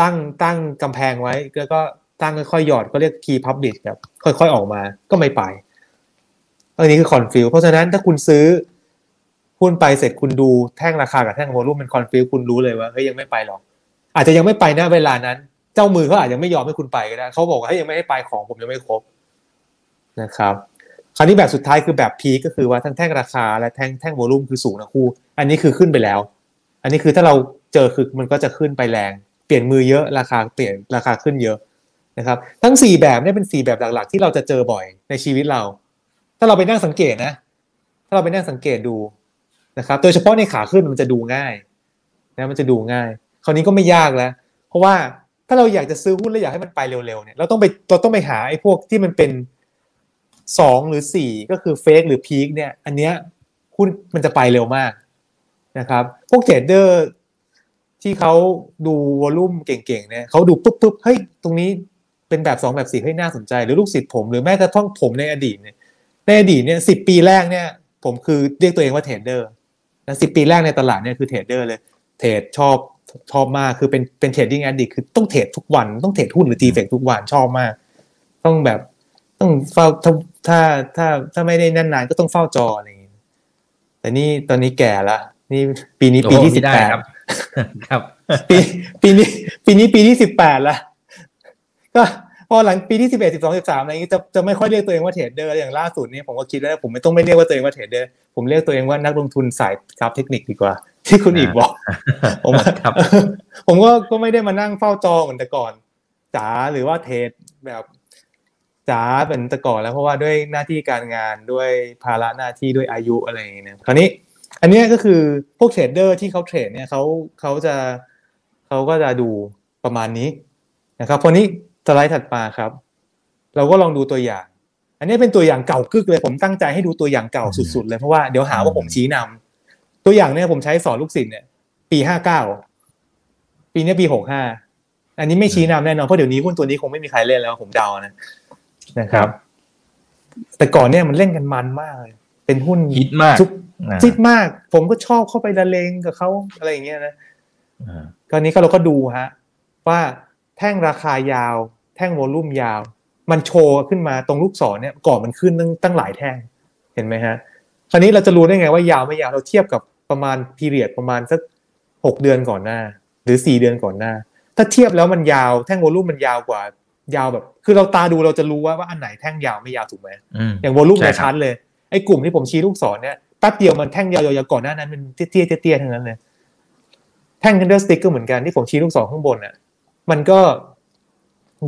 ตั้งตั้งกำแพงไว้ แล้วก็ ตั้งค่อยๆหยอดก็เรียก key public แบบค่อยๆออกมาก็ไม่ไปอันนี้คือ confuse เพราะฉะนั้นถ้าคุณซื้อหุ้นไปเสร็จคุณดูแท่งราคากับแท่ง volume เป็น confuse คุณรู้เลยว่าเฮ้ยยังไม่ไปหรอก อาจจะยังไม่ไปนะเวลานั้น เจ้ามือเขาอาจจะไม่ยอมให้คุณไปก็ได้เขาบอกว่าเฮ้ยยังไม่ให้ไปของผมยังไม่ครบนะครับคราวนี้แบบสุดท้ายคือแบบพีก็คือว่าทั้งแท่งราคาและแท่งแท่งโวลุ่มคือสูงทั้งคู่อันนี้คือขึ้นไปแล้ว อันนี้คือถ้าเราเจอคือมันก็จะขึ้นไปแรง เปลี่ยนมือเยอะราคาเปลี่ยนราคาขึ้นเยอะ นะครับทั้งสี่แบบเนี่ยเป็นสี่แบบหลักๆ ที่เราจะเจอบ่อยในชีวิตเรา ถ้าเราไปนั่งสังเกตนะ ถ้าเราไปนั่งสังเกตดูนะครับโดยเฉพาะในขาขึ้นมันจะดูง่ายนะมันจะดูง่าย คราวนี้ก็ไม่ยากแล้ว เพราะว่าถ้าเราอยากจะซื้อหุ้นแล้วอยากให้มันไปเร็วๆเนี่ยเราต้องไปเราต้องไปหาไอ้พวกที่มันเป็นสองหรือสี่ก็คือ fake หรือ peak เนี่ยอันเนี้ยหุ้นมันจะไปเร็วมากนะครับพวกเทรดเดอร์ที่เขาดู volume เก่งๆเนี่ยเขาดูปุ๊บปุ๊บเฮ้ยตรงนี้ เป็นแบบสองแบบสี่เฮ้ยน่าสนใจ หรือลูกศิษย์ผมหรือแม้กระทั่งผมในอดีตเนี่ยในอดีตเนี่ยสิบปีแรกเนี่ย ผมคือเรียกตัวเองว่าเทรดเดอร์นะสิบปีแรกในตลาดเนี่ยคือเทรดเดอร์เลยเทรดชอบชอบมากคือเป็นเป็น trading addict คือต้องเทรดทุกวันต้องเทรดหุ้นหรือ TFEX ทุกวันชอบมาก ต้องแบบต้องเฝ้าถ้าถ้าถ้าถ้าไม่ได้นานๆก็ต้องเฝ้าจออะไรอย่างเงี้ยแต่นี่ตอนนี้แก่ละนี่ปีนี้ปีที่สิบแปดครับครับปีปีนี้ปีนี้ปีที่สิบแปดละก็พ อหลังปีที่สิบเอ็ดสิบสองสิบสามอะไรอย่างนี้จะจะไม่ค่อยเรียกตัวเองว่าเทรดเดอร์อย่างล่าสุดนี้ผมก็คิดแล้วผมไม่ต้องไม่เรียกว่าตัวเองว่าเทรดเดอร์ผมเรียกตัวเองว่านักลงทุนสายกราฟเทคนิคดีกว่า ที่คุณอีกบอก ผมผมก็ก็ไม่ได้มานั่งเฝ้าจอเหมือนแต่ก่อนจ๋าหรือว่าเทรดแบบจ๋าเป็นแต่ก่อนแล้วเพราะว่าด้วยหน้าที่การงานด้วยภาระหน้าที่ด้วยอายุอะไรอย่างเงี้ยคราวนี้ อันนี้ก็คือพวกเทรดเดอร์ที่เขาเทรดเนี่ยเขาเขาจะเขาก็จะดูประมาณนี้นะครับพอนี้ สไลด์ถัดมาครับ เราก็ลองดูตัวอย่าง อันนี้เป็นตัวอย่างเก่ากึกเลย ผมตั้งใจให้ดูตัวอย่างเก่าสุดๆเลยเพราะว่าเดี๋ยวหาว่าผมชี้นำตัวอย่างเนี่ยผมใช้สอนลูกศิษย์เนี่ยปีห้าเก้าปีนี้ปีหกห้าอันนี้ไม่ชี้นำแน่นอนเพราะเดี๋ยวนี้หุ้นตัวนี้คงไม่มีใครเล่นแล้วผมเดานะนะครับ แต่ก่อนเนี่ยมันเล่นกันมันมากเลยเป็นหุ้นฮิตมากฮิตมาก ผมก็ชอบเข้าไปละเลงกับเขาอะไรอย่างเงี้ยนะกรณีก็เราก็ดูฮะ ว่า แท่งราคายาว แท่งโวลุ่มยาว มันโชว์ขึ้นมาตรงลูกศรเนี่ยก่อนมันขึ้นตั้งตั้งหลายแท่งเห็นไหมฮะคราวนี้เราจะรู้ได้ไงว่ายาวไม่ยาวเราเทียบกับประมาณพีเรียดประมาณสักหกเดือนก่อนหน้า หรือสี่เดือนก่อนหน้า ถ้าเทียบแล้วมันยาวแท่งโวลุ่มมันยาวกว่ายาวแบบ คือเราตาดูเราจะรู้ว่าว่าอันไหนแท่งยาวไม่ยาวถูกไหมอย่างโวลุ่มในชั้นเลยไอ้กลุ่มที่ผมชี้ลูกศรเนี่ยแป๊บเดียวมันแท่งยาวๆก่อนหน้านั้นมันเตี้ยๆเตี้ยๆทั้งนั้นเลยแท่ง candlestick ก็เหมือนกันที่ผมชี้ลูกศรข้างบนอะ มันก็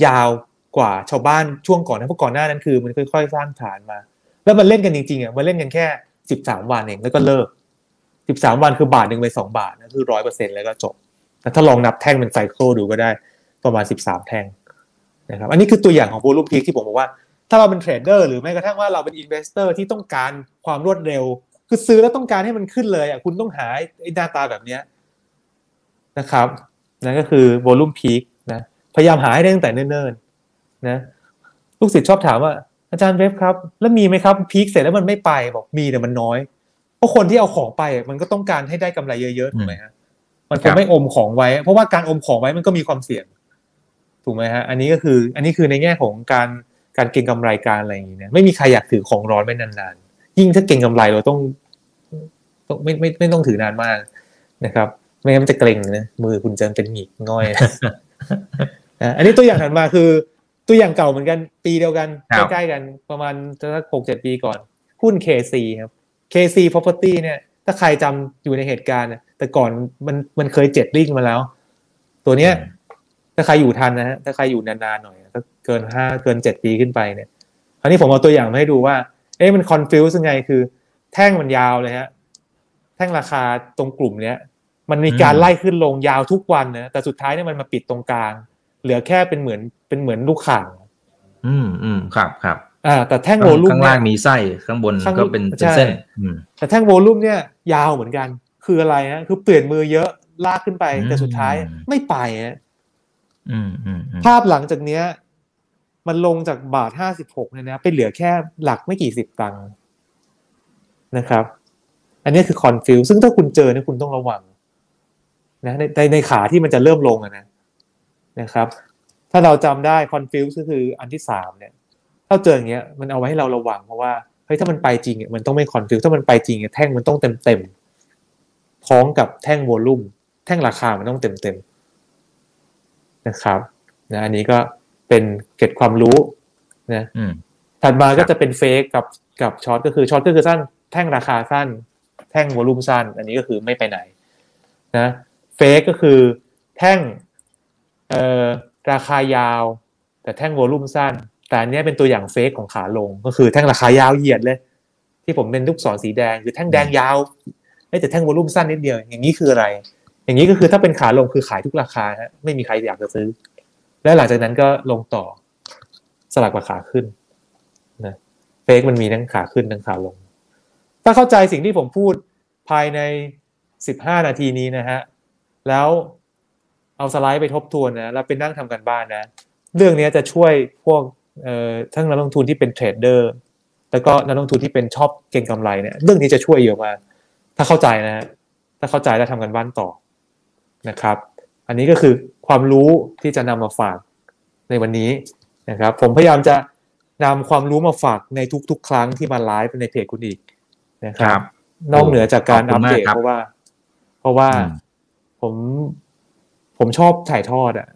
ยาวกว่าชาวบ้านช่วงก่อนนะเพราะก่อนหน้านั้นคือมันค่อย ๆ สร้างฐานมา แล้วมันเล่นกันจริงๆอะมันเล่นกันแค่สิบสามวันเองแล้วก็เลิกสิบสามวันคือบาทหนึ่งไปสองบาทนะคือร้อยเปอร์เซ็นแล้วก็จบถ้าลองนับแท่งเป็น cycle ดูก็ได้ประมาณสิบสามแท่งนะครับอันนี้คือตัวอย่างของ volume peak ที่ผมบอกว่า ถ้าเราเป็นเทรดเดอร์หรือแม้กระทั่งว่าเราเป็น investor ที่ต้องการความรวดเร็ว คือซื้อแล้วต้องการให้มันขึ้นเลยอะคุณต้องหาไอ้หน้าตาแบบเนี้ยนะครับ นั่นก็คือโวลูมพีคนะพยายามหาให้ได้ตั้งแต่เนิ่นๆนะลูกศิษย์ชอบถามว่า อาจารย์เว็บครับ แล้วมีไหมครับพีคเสร็จแล้วมันไม่ไปบอกมีแต่มันน้อย เพราะคนที่เอาของไปมันก็ต้องการให้ได้กำไรเยอะๆถูกไหมฮะมันคงไม่อมของไว้ เพราะว่าการอมของไว้มันก็มีความเสี่ยง ถูกไหมฮะ อันนี้ก็คืออันนี้คือในแง่ของการการเก็งกำไรการอะไรอย่างเงี้ยไม่มีใครอยากถือของร้อนไม่นานๆยิ่งถ้าเก็งกำไรเราต้องต้องไม่ไม่ไม่ต้องถือนานมากนะครับ ไม่งั้นมันจะเกร็งนะมือคุณจะเป็นหงิกง่อยอันนี้ตัวอย่างถัดมาคือ ตัวอย่างเก่าเหมือนกันปีเดียวกันใกล้ๆกันประมาณสักหกเจ็ดปีก่อน หุ้น KC ครับ KC Property เนี่ย ถ้าใครจำอยู่ในเหตุการณ์แต่ก่อนมันมันเคยเจ็ดริ่งมาแล้ว ตัวเนี้ยถ้าใครอยู่ทันนะฮะถ้าใครอยู่นานๆหน่อยก็เกินห้าเกินเจ็ดปีขึ้นไปเนี่ยคราวนี้ผมเอาตัวอย่างมาให้ดูว่า เอ๊ะมันคอนฟิวส์ยังไงคือ แท่งมันยาวเลยฮะแท่งราคาตรงกลุ่มเนี้ย มันมีการไล่ขึ้นลงยาวทุกวันนะแต่สุดท้ายเนี่ยมันมาปิดตรงกลาง เหลือแค่เป็นเหมือนเป็นเหมือนลูกข่างอืมอืมครับครับอ่าแต่แท่งโวลุ่มข้างล่างมีไส้ข้างบนก็เป็นเส้นแต่แท่งโวลุ่มเนี่ยยาวเหมือนกัน คืออะไรฮะคือเปลี่ยนมือเยอะลากขึ้นไป แต่สุดท้ายไม่ไปฮะภาพหลังจากเนี้ย มันลงจากบาทห้าสิบหกเนี่ยนะไปเหลือแค่หลักไม่กี่สิบตังค์นะครับ อันนี้คือ confuse ซึ่งถ้าคุณเจอเนี่ยคุณต้องระวัง นะในในขาที่มันจะเริ่มลงนะนะครับ ถ้าเราจำได้ confuse ก็คืออันที่สามเนี่ยถ้าเจออย่างเงี้ยมันเอาไว้ให้เราระวังเพราะว่าเฮ้ยถ้ามันไปจริงมันต้องไม่ confuse ถ้ามันไปจริงแท่งมันต้องเต็มเต็มพร้อมกับแท่ง volume แท่งราคามันต้องเต็มเต็มนะครับนะอันนี้ก็เป็นเก็บความรู้นะถัดมาก็จะเป็น fake กับกับ short ก็คือ short ก็คือสั้นแท่งราคาสั้น แท่ง volume สั้น อันนี้ก็คือไม่ไปไหน นะ fake ก็คือแท่งเออราคายาว แต่แท่งวอลุ่มสั้น แต่อันนี้เป็นตัวอย่างเฟกของขาลง ก็คือแท่งราคายาวเหยียดเลย ที่ผมเป็นลูกศรสีแดงคือแท่งแดงยาวแต่แท่งวอลุ่มสั้นนิดเดียวอย่างนี้คืออะไร อย่างนี้ก็คือถ้าเป็นขาลงคือขายทุกราคาฮะไม่มีใครอยากจะซื้อ และหลังจากนั้นก็ลงต่อสลักราคาขึ้นนะเฟกมันมีทั้งขาขึ้นทั้งขาลง ถ้าเข้าใจสิ่งที่ผมพูดภายในสิบห้านาทีนี้นะฮะ แล้วเอาสไลด์ไปทบทวนนะแล้วเป็นนั่งทำการบ้านนะ เรื่องนี้จะช่วยพวกเอ่อทั้งนักลงทุนที่เป็นเทรดเดอร์แล้วก็นักลงทุนที่เป็นชอบเก็งกำไรเนี่ยเรื่องนี้จะช่วยเยอะมากถ้าเข้าใจนะถ้าเข้าใจแล้วทำการบ้านต่อนะครับ อันนี้ก็คือความรู้ที่จะนำมาฝากในวันนี้นะครับ ผมพยายามจะนำความรู้มาฝากในทุก ๆ ครั้งที่มาไลฟ์ในเพจคุณอีกนะครับ นอกเหนือจากการขอบคุอัปณมากเดตครับเพราะว่า เพราะว่าอืม ผมผมชอบถ่ายทอดอะ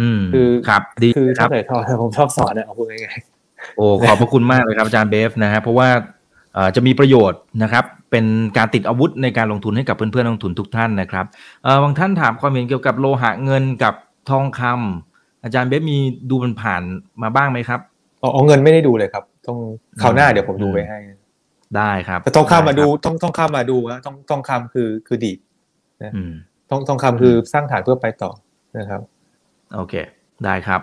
อืมคือครับดีคือชคอรับบถ่ายทอดแต่ผมชอบสอนอะเอาพูดง่ายโอ้ขอบพระคุณมากเลยครับอาจารย์เบฟนะฮะเพราะว่าเอ่อจะมีประโยชน์นะครับเป็นการติดอาวุธในการลงทุนให้กับเพื่อนๆนักลงทุนทุกท่านนะครับเอ่อบางท่านถามความเห็นเกี่ยวกับโลหะเงินกับทองคำอาจารย์เบฟมีดูมันผ่านมาบ้างไหมครับๆเอาเอาเงินไม่ได้ดูเลยครับ ต้องคราวหน้าอืมเดี๋ยวผมดูไว้ให้ ได้ครับแต่ต้องข้ามมาดูไครับต้องต้องข้ามมาดูนะต้องต้องข้ามคือคือดีดอื มต้องต้องคำคือสร้างฐานเพื่อไปต่อนะครับ โอเค ได้ครับ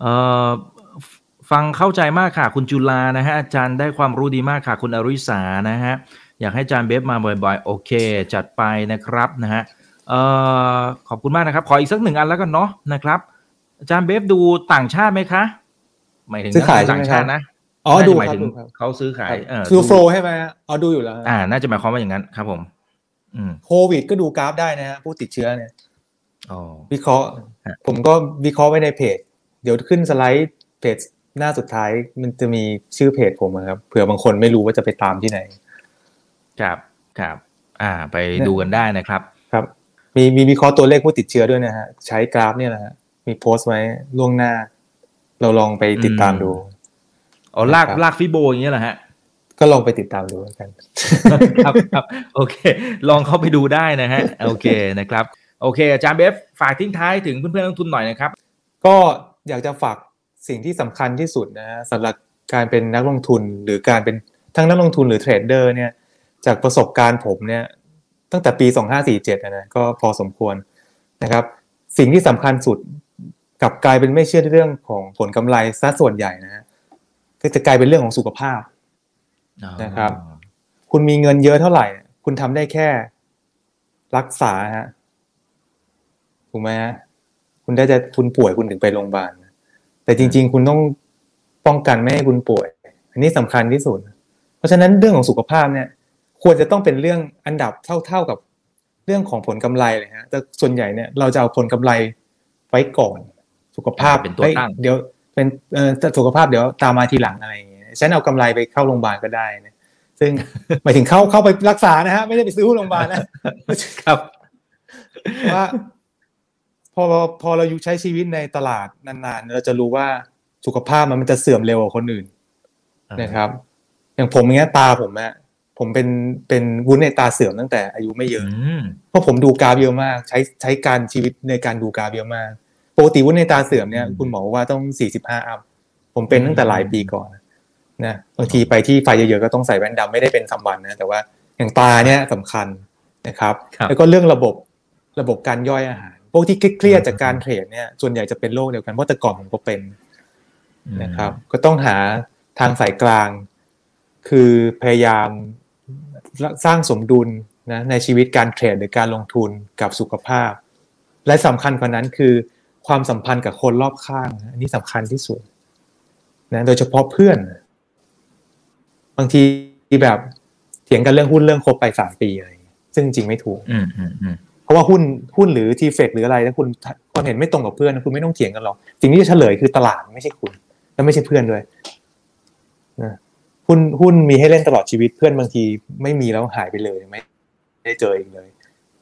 เอ่อฟฟังเข้าใจมากค่ะ คุณจุลานะฮะอาจารย์ได้ความรู้ดีมากค่ะ คุณอริสานะฮะอยากให้อาจารย์เบฟมาบ่อยๆ โอเค จัดไปนะครับนะฮะเอ่อขอบคุณมากนะครับ ขออีกสักหนึ่งอันแล้วกันเนาะนะครับ อาจารย์เบฟดูต่างชาติไหมคะหมายถึงซื้อขายนักลงทุนต่างชาติใช่ไหมนะอ๋อน่าจะดูหมายครับถึงดูครับเขาซื้อขายเออคือดูโฟลใช่ไหมฮะอ๋อดูอยู่แล้วอ่า น่าจะหมายความว่าอย่างนั้นครับผมอืม โควิดก็ดูกราฟได้นะฮะผู้ติดเชื้อเนี่ยอ๋อวิเคราะห์ฮะผมก็วิเคราะห์ไว้ในเพจ เดี๋ยวขึ้นสไลด์เพจหน้าสุดท้ายมันจะมีชื่อเพจผมอะครับเผื่อบางคนไม่รู้ว่าจะไปตามที่ไหน ครับครับ อ่า ไปดูกันได้นะครับ ครับ มีมีวิเคราะห์ตัวเลขผู้ติดเชื้อด้วยนะฮะใช้กราฟเนี่ยแหละฮะมีโพสต์ไว้ล่วงหน้า เราลองไปติดตามดูอ๋อลากครับลากฟิโบอย่างเงี้ยเหรอฮะ ก็ลองไปติดตามดูแล้วกัน ครับครับโอเค ลองเข้าไปดูได้นะฮะ โอเคนะครับ โอเค อาจารย์เบฟฝากทิ้งท้ายถึงเพื่อนๆนักลงทุนหน่อยนะครับ ก็อยากจะฝากสิ่งที่สำคัญที่สุดนะฮะสำหรับการเป็นนักลงทุนหรือการเป็นทั้งนักลงทุนหรือเทรดเดอร์เนี่ย จากประสบการณ์ผมเนี่ย ตั้งแต่ปี 2547นะนะก็พอสมควรนะครับ สิ่งที่สำคัญสุดกลับกลายเป็นไม่เชื่อเรื่องของผลกำไรซะส่วนใหญ่นะฮะก็จะกลายเป็นเรื่องของสุขภาพ นะครับ คุณมีเงินเยอะเท่าไหร่ คุณทำได้แค่รักษาฮะถูกไหมฮะคุณได้จะคุณป่วยคุณถึงไปโรงพยาบาลแต่จริง ๆ คุณต้องป้องกันไม่ให้คุณป่วย อันนี้สำคัญที่สุด เพราะฉะนั้นเรื่องของสุขภาพเนี่ย ควรจะต้องเป็นเรื่องอันดับเท่าๆกับเรื่องของผลกำไรเลยฮะแต่ส่วนใหญ่เนี่ยเราจะเอาผลกำไรไว้ก่อน สุขภาพเป็นตัวฮ้ยตั้งเดี๋ยวเป็นเอ่อสุขภาพเดี๋ยวตามมาทีหลังอะไรอย่างเงี้ย ฉันเอากำไรไปเข้าโรงพยาบาลก็ได้นะซึ่งหมายถึงเข้าเข้าไปรักษานะฮะไม่ได้ไปซื้อหุ้นโรงพยาบาลนะครับว่าพอพอเราอยู่ใช้ชีวิตในตลาดนานๆ เราจะรู้ว่าสุขภาพมันมันจะเสื่อมเร็วกว่าคนอื่นนะครับ อย่างผมอย่างเงี้ยตาผมอะผมเป็นเป็นวุ้นในตาเสื่อมตั้งแต่อายุไม่เยอะอืมเพราะผมดูกราฟเยอะมาก ใช้ใช้การชีวิตในการดูกราฟเยอะมากปกติวุ้นในตาเสื่อมเนี่ยอืมคุณหมอบอกว่าต้องสี่สิบห้าอัพผมเป็นตั้งแต่หลายอืมปีก่อน นะบางทีไปที่ไฟเยอะๆก็ต้องใส่แว่นดำไม่ได้เป็นสามวันนะแต่ว่าอย่างตาเนี่ยสำคัญนะครับครับ แล้วก็เรื่องระบบระบบการย่อยอาหาร พวกที่เครียดๆจากการเทรดเนี่ยส่วนใหญ่จะเป็นโรคเดียวกันเพราะแต่ก่อนผมก็เป็นนะครับ ก็ต้องหาทางสายกลาง คือพยายามสร้างสมดุลนะในชีวิตการเทรดหรือการลงทุนกับสุขภาพ และสำคัญกว่านั้นคือความสัมพันธ์กับคนรอบข้างนะอันนี้สำคัญที่สุดนะโดยเฉพาะเพื่อน บางทีแบบเถียงกันเรื่องหุ้นเรื่องครบไปสามปีอะไรอย่างเงี้ยซึ่งจริงไม่ถูกอืมอืมอืมเพราะว่าหุ้นหุ้นหรือทีเฟกหรืออะไรถ้าคุณความเห็นไม่ตรงกับเพื่อนคุณไม่ต้องเถียงกันหรอกสิ่งที่จะเฉลยคือตลาดไม่ใช่คุณ และไม่ใช่เพื่อนด้วยนะหุ้นหุ้นมีให้เล่นตลอดชีวิตเพื่อนบางทีไม่มีแล้วหายไปเลยไม่ได้เจออีกเลย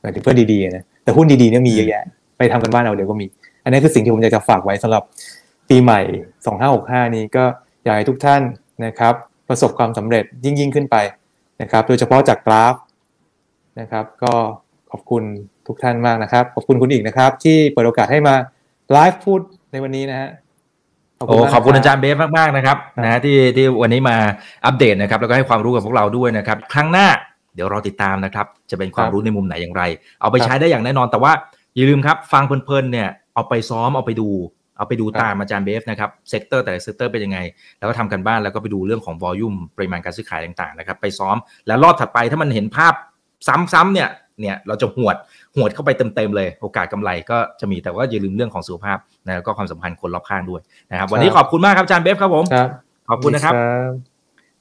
หมายถึงเพื่อนดีๆนะแต่หุ้นดีๆเนี่ยมีเยอะแยะ ไปทำกันบ้านเอาเดี๋ยวก็มี อันนี้คือสิ่งที่ผมอยากจะฝากไว้สำหรับปีใหม่ 2565 นี้ก็อยากให้ทุกท่านนะครับ ประสบความสำเร็จยิ่งยิ่งๆขึ้นไปนะครับ โดยเฉพาะจากกราฟนะครับ ก็ขอบคุณทุกท่านมากนะครับ ขอบคุณคุณอีกนะครับ ที่เปิดโอกาสให้มาไลฟ์พูดในวันนี้นะฮะโอ้มกขอบคุณอาจารย์นะเบฟมากๆนะครับครับนะฮะที่ที่วันนี้มาอัปเดตนะครับ แล้วก็ให้ความรู้กับพวกเราด้วยนะครับ ครั้งหน้าเดี๋ยวรอติดตามนะครับ จะเป็นความรู้ในมุมไหนอย่างไร เอาไปใช้ได้อย่างแน่นอนแต่ว่าอย่าลืมครับ ฟังเพลินๆเนี่ยเอาไปซ้อมเอาไปดู เอาไปดูตามอาจารย์เบฟนะครับ sector แต่ละ sector เป็นยังไง แล้วก็ทำการบ้านแล้วก็ไปดูเรื่องของ volume ปริมาณการซื้อขายต่างๆนะครับไปซ้อมแล้วรอบถัดไปถ้ามันเห็นภาพซ้ำๆเนี่ยเนี่ยเราจะหวดหวดเข้าไปเต็มๆเลย โอกาสกำไรก็จะมีแต่ว่าอย่าลืมเรื่องของสุขภาพนะแล้วก็ความสัมพันธ์คนรอบข้างด้วยนะครับ วันนี้ขอบคุณมากครับอาจารย์เบฟครับผมครับขอบคุณนะครับ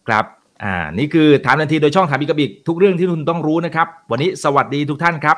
ครับอ่านี่คือถามทันทีโดยช่องถามอีกกับอีกทุกเรื่องที่คุณต้องรู้นะครับ วันนี้สวัสดีทุกท่านครับ